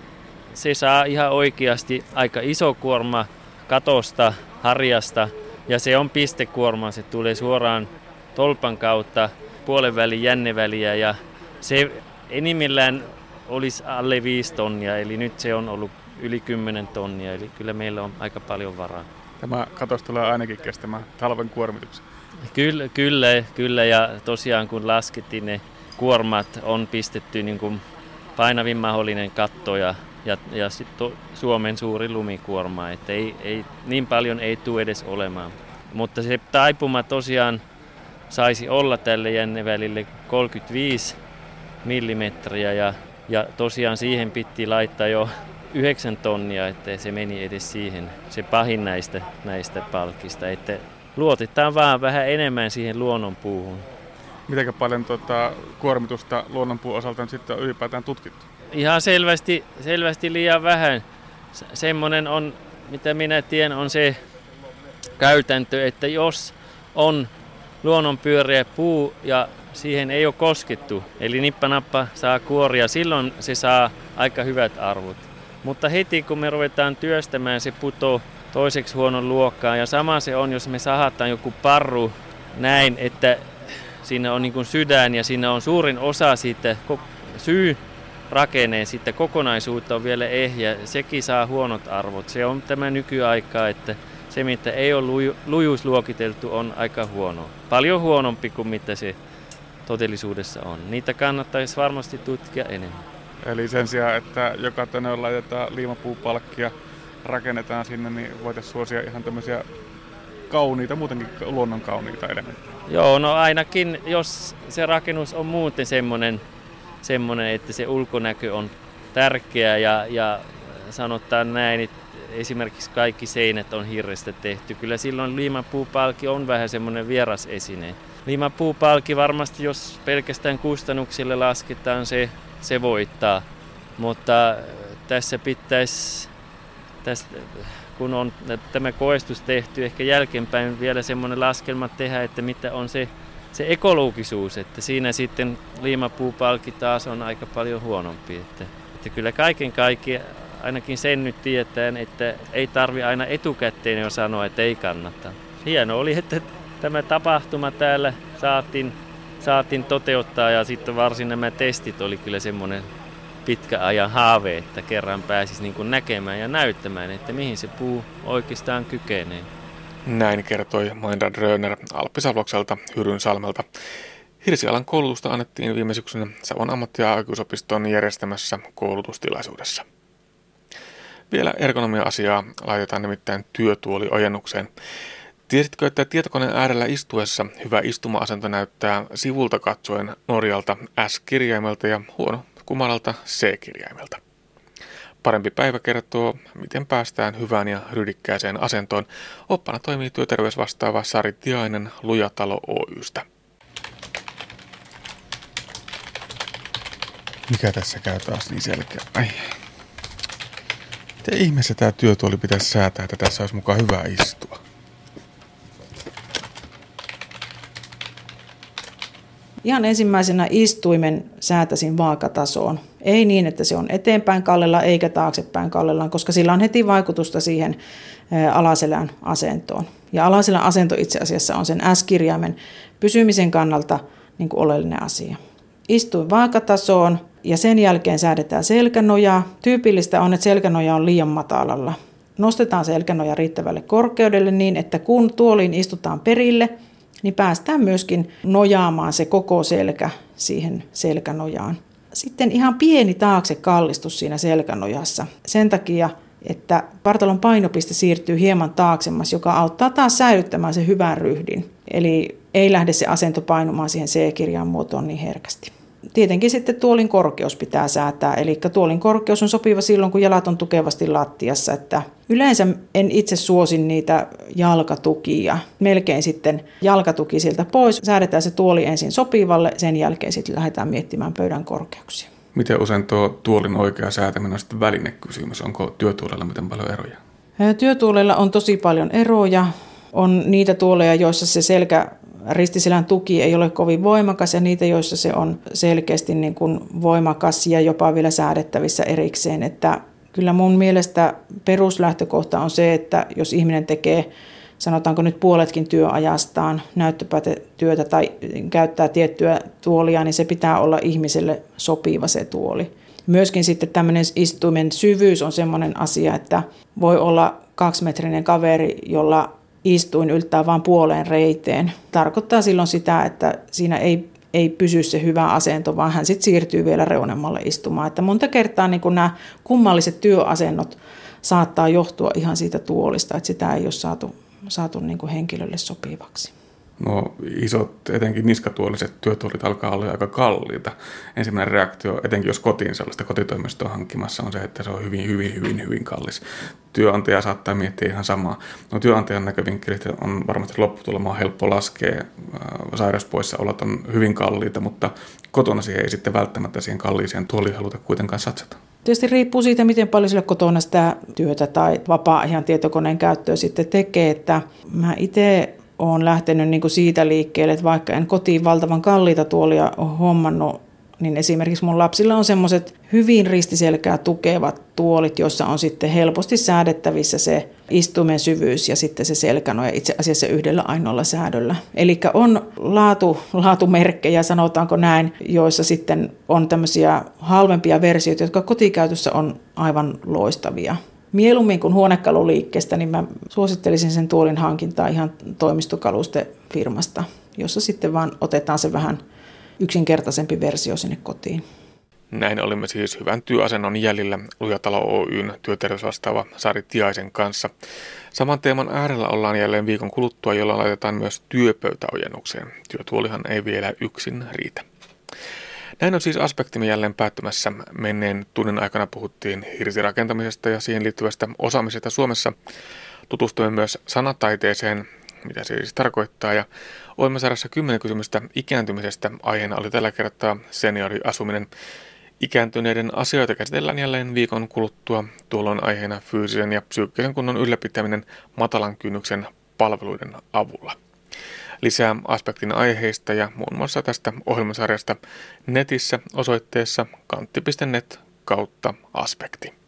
se saa ihan oikeasti aika iso kuorma katosta, harjasta ja se on pistekuorma, se tulee suoraan tolpan kautta puolen välin jänneväliä ja se enimmillään olisi alle 5 tonnia, eli nyt se on ollut yli 10 tonnia, eli kyllä meillä on aika paljon varaa. Tämä katos tulee ainakin kestämään talven kuormituksen. Kyllä, kyllä, kyllä, ja tosiaan kun laskettiin ne kuormat on pistetty niin kuin painavin mahdollinen katto ja, ja, ja sitten Suomen suuri lumikuorma, että ei, ei, niin paljon ei tule edes olemaan. Mutta se taipuma tosiaan saisi olla tälle jännevälille 35 millimetriä ja, ja tosiaan siihen piti laittaa jo 9 tonnia, että se meni edes siihen, se pahin näistä, näistä palkista, että luotetaan vaan vähän enemmän siihen luonnonpuuhun. Miten paljon tuota, kuormitusta luonnonpuun osalta on sitten ylipäätään tutkittu? Ihan selvästi, selvästi liian vähän. Semmoinen on, mitä minä tiedän, on se käytäntö, että jos on luonnonpyöreä puu ja siihen ei ole koskettu, eli nippanappa saa kuoria, silloin se saa aika hyvät arvot. Mutta heti kun me ruvetaan työstämään, se putoo toiseksi huonon luokkaan. Ja sama se on, jos me sahataan joku parru näin, että siinä on niin sydän ja siinä on suurin osa siitä syy rakenne sitten kokonaisuutta on vielä ehjä, sekin saa huonot arvot. Se on tämä nykyaika, että se mitä ei ole luju, lujuusluokiteltu on aika huono. Paljon huonompi kuin mitä se todellisuudessa on. Niitä kannattaisi varmasti tutkia enemmän. Eli sen sijaan, että joka tänne laitetaan liimapuupalkkia, rakennetaan sinne, niin voitaisiin suosia ihan tämmöisiä kauniita, muutenkin luonnon kauniita elementtejä. Joo, no ainakin jos se rakennus on muuten semmoinen, semmoinen että se ulkonäkö on tärkeä ja, ja sanotaan näin, että esimerkiksi kaikki seinät on hirrestä tehty. Kyllä silloin liimapuupalki on vähän semmoinen vieras esine. Liimapuupalki varmasti, jos pelkästään kustannuksille lasketaan, se, se voittaa. Mutta tässä pitäisi, tästä, kun on tämä koestus tehty, ehkä jälkeenpäin vielä semmoinen laskelma tehdä, että mitä on se, se ekologisuus, että siinä sitten liimapuupalki taas on aika paljon huonompi. Että, että kyllä kaiken kaikkiaan ainakin sen nyt tietään, että ei tarvi aina etukäteen jo sanoa, että ei kannata. Hieno oli, että tämä tapahtuma täällä saatiin, saatiin toteuttaa ja sitten varsin nämä testit oli kyllä semmoinen pitkä ajan haave, että kerran pääsisi niin näkemään ja näyttämään, että mihin se puu oikeastaan kykenee. Näin kertoi Mainda Dröner Alppisalvokselta Hyrynsalmelta. Hirsialan koulutusta annettiin viime syksynä Savon ammatti- ja järjestämässä koulutustilaisuudessa. Vielä ergonomia-asiaa laitetaan nimittäin työtuoliojennukseen. Tiesitkö, että tietokoneen äärellä istuessa hyvä istuma-asento näyttää sivulta katsoen Norjalta S-kirjaimelta ja huono kumaralta C-kirjaimelta? Parempi päivä kertoo, miten päästään hyvään ja rydikkääseen asentoon. Oppana toimii työterveysvastaava Sari Tiainen Lujatalo Oystä. Mikä tässä käy taas niin selkeä? Ai. Miten ihmeessä tämä työtuoli pitäisi säätää, että tässä olisi mukaan hyvä istua? Ihan ensimmäisenä istuimen säätäsin vaakatasoon. Ei niin, että se on eteenpäin kallella eikä taaksepäin kallellaan, koska sillä on heti vaikutusta siihen alaselän asentoon. Ja alaselän asento itse asiassa on sen S-kirjaimen pysymisen kannalta niin kuin oleellinen asia. Istuin vaakatasoon, ja sen jälkeen säädetään selkänojaa. Tyypillistä on, että selkänoja on liian matalalla. Nostetaan selkänoja riittävälle korkeudelle niin, että kun tuoliin istutaan perille, niin päästään myöskin nojaamaan se koko selkä siihen selkänojaan. Sitten ihan pieni taakse kallistus siinä selkänojassa. Sen takia, että vartalon painopiste siirtyy hieman taaksemmas, joka auttaa taas säilyttämään se hyvän ryhdin. Eli ei lähde se asento painumaan siihen C-kirjan muotoon niin herkästi. Tietenkin sitten tuolin korkeus pitää säätää, eli tuolin korkeus on sopiva silloin, kun jalat on tukevasti lattiassa. Että yleensä en itse suosin niitä jalkatukia. Melkein sitten jalkatuki siltä pois. Säädetään se tuoli ensin sopivalle, sen jälkeen sitten lähdetään miettimään pöydän korkeuksia. Miten usein tuo tuolin oikea säätäminen on sitten välinekysymys? Onko työtuolella miten paljon eroja? Työtuolella on tosi paljon eroja. On niitä tuoleja, joissa se selkä ristiselän tuki ei ole kovin voimakas ja niitä, joissa se on selkeästi niin kuin voimakas ja jopa vielä säädettävissä erikseen. Että kyllä mun mielestä peruslähtökohta on se, että jos ihminen tekee sanotaanko nyt puoletkin työajastaan näyttöpäätetyötä tai käyttää tiettyä tuolia, niin se pitää olla ihmiselle sopiva se tuoli. Myöskin sitten tämmöinen istuimen syvyys on semmoinen asia, että voi olla kaksimetrinen kaveri, jolla istuin yltää vain puoleen reiteen. Tarkoittaa silloin sitä, että siinä ei, ei pysy se hyvä asento, vaan hän sitten siirtyy vielä reunemmalle istumaan. Että monta kertaa niin kun nämä kummalliset työasennot saattaa johtua ihan siitä tuolista, että sitä ei ole saatu, saatu niin henkilölle sopivaksi nuo isot, etenkin niskatuoliset työtuolit alkaa olla aika kalliita. Ensimmäinen reaktio, etenkin jos kotiin sellaista kotitoimistoa hankkimassa, on se, että se on hyvin, hyvin, hyvin, hyvin kallis. Työnantaja saattaa miettiä ihan samaa. No työnantajan näkövinkkelit on varmasti lopputulema on helppo laskea. Sairauspoissaolot on hyvin kalliita, mutta kotona siihen ei sitten välttämättä siihen kalliiseen tuoliin haluta kuitenkaan satsata. Tietysti riippuu siitä, miten paljon sillä kotona sitä työtä tai vapaa-ajan tietokoneen käyttöä sitten tekee. Että mä itse olen lähtenyt niin kuin siitä liikkeelle, että vaikka en kotiin valtavan kalliita tuolia ole hommannut, niin esimerkiksi mun lapsilla on semmoiset hyvin ristiselkää tukevat tuolit, joissa on sitten helposti säädettävissä se istumen syvyys ja sitten se selkänoja itse asiassa yhdellä ainoalla säädöllä. Eli on laatu, laatumerkkejä, sanotaanko näin, joissa sitten on tämmöisiä halvempia versioita, jotka kotikäytössä on aivan loistavia. Mieluummin kuin huonekaluliikkeestä, niin mä suosittelisin sen tuolin hankintaa ihan toimistokalustefirmasta, jossa sitten vaan otetaan se vähän yksinkertaisempi versio sinne kotiin. Näin olimme siis hyvän työasennon jäljellä Lujatalo Oyn työterveysvastaava Sari Tiaisen kanssa. Saman teeman äärellä ollaan jälleen viikon kuluttua, jolla laitetaan myös työpöytäojennukseen. Työtuolihan ei vielä yksin riitä. Näin on siis aspektimme jälleen päättymässä. Menneen tunnin aikana puhuttiin hirsirakentamisesta ja siihen liittyvästä osaamisesta Suomessa. Tutustumme myös sanataiteeseen, mitä se siis tarkoittaa, ja Oimasarassa 10 kysymystä ikääntymisestä. Aiheena oli tällä kertaa senioriasuminen. Ikääntyneiden asioita käsitellään jälleen viikon kuluttua. Tuolloin aiheena fyysisen ja psyykkisen kunnon ylläpitäminen matalan kynnyksen palveluiden avulla. Lisää aspektin aiheista ja muun muassa tästä ohjelmasarjasta netissä osoitteessa kantti.net kautta aspekti.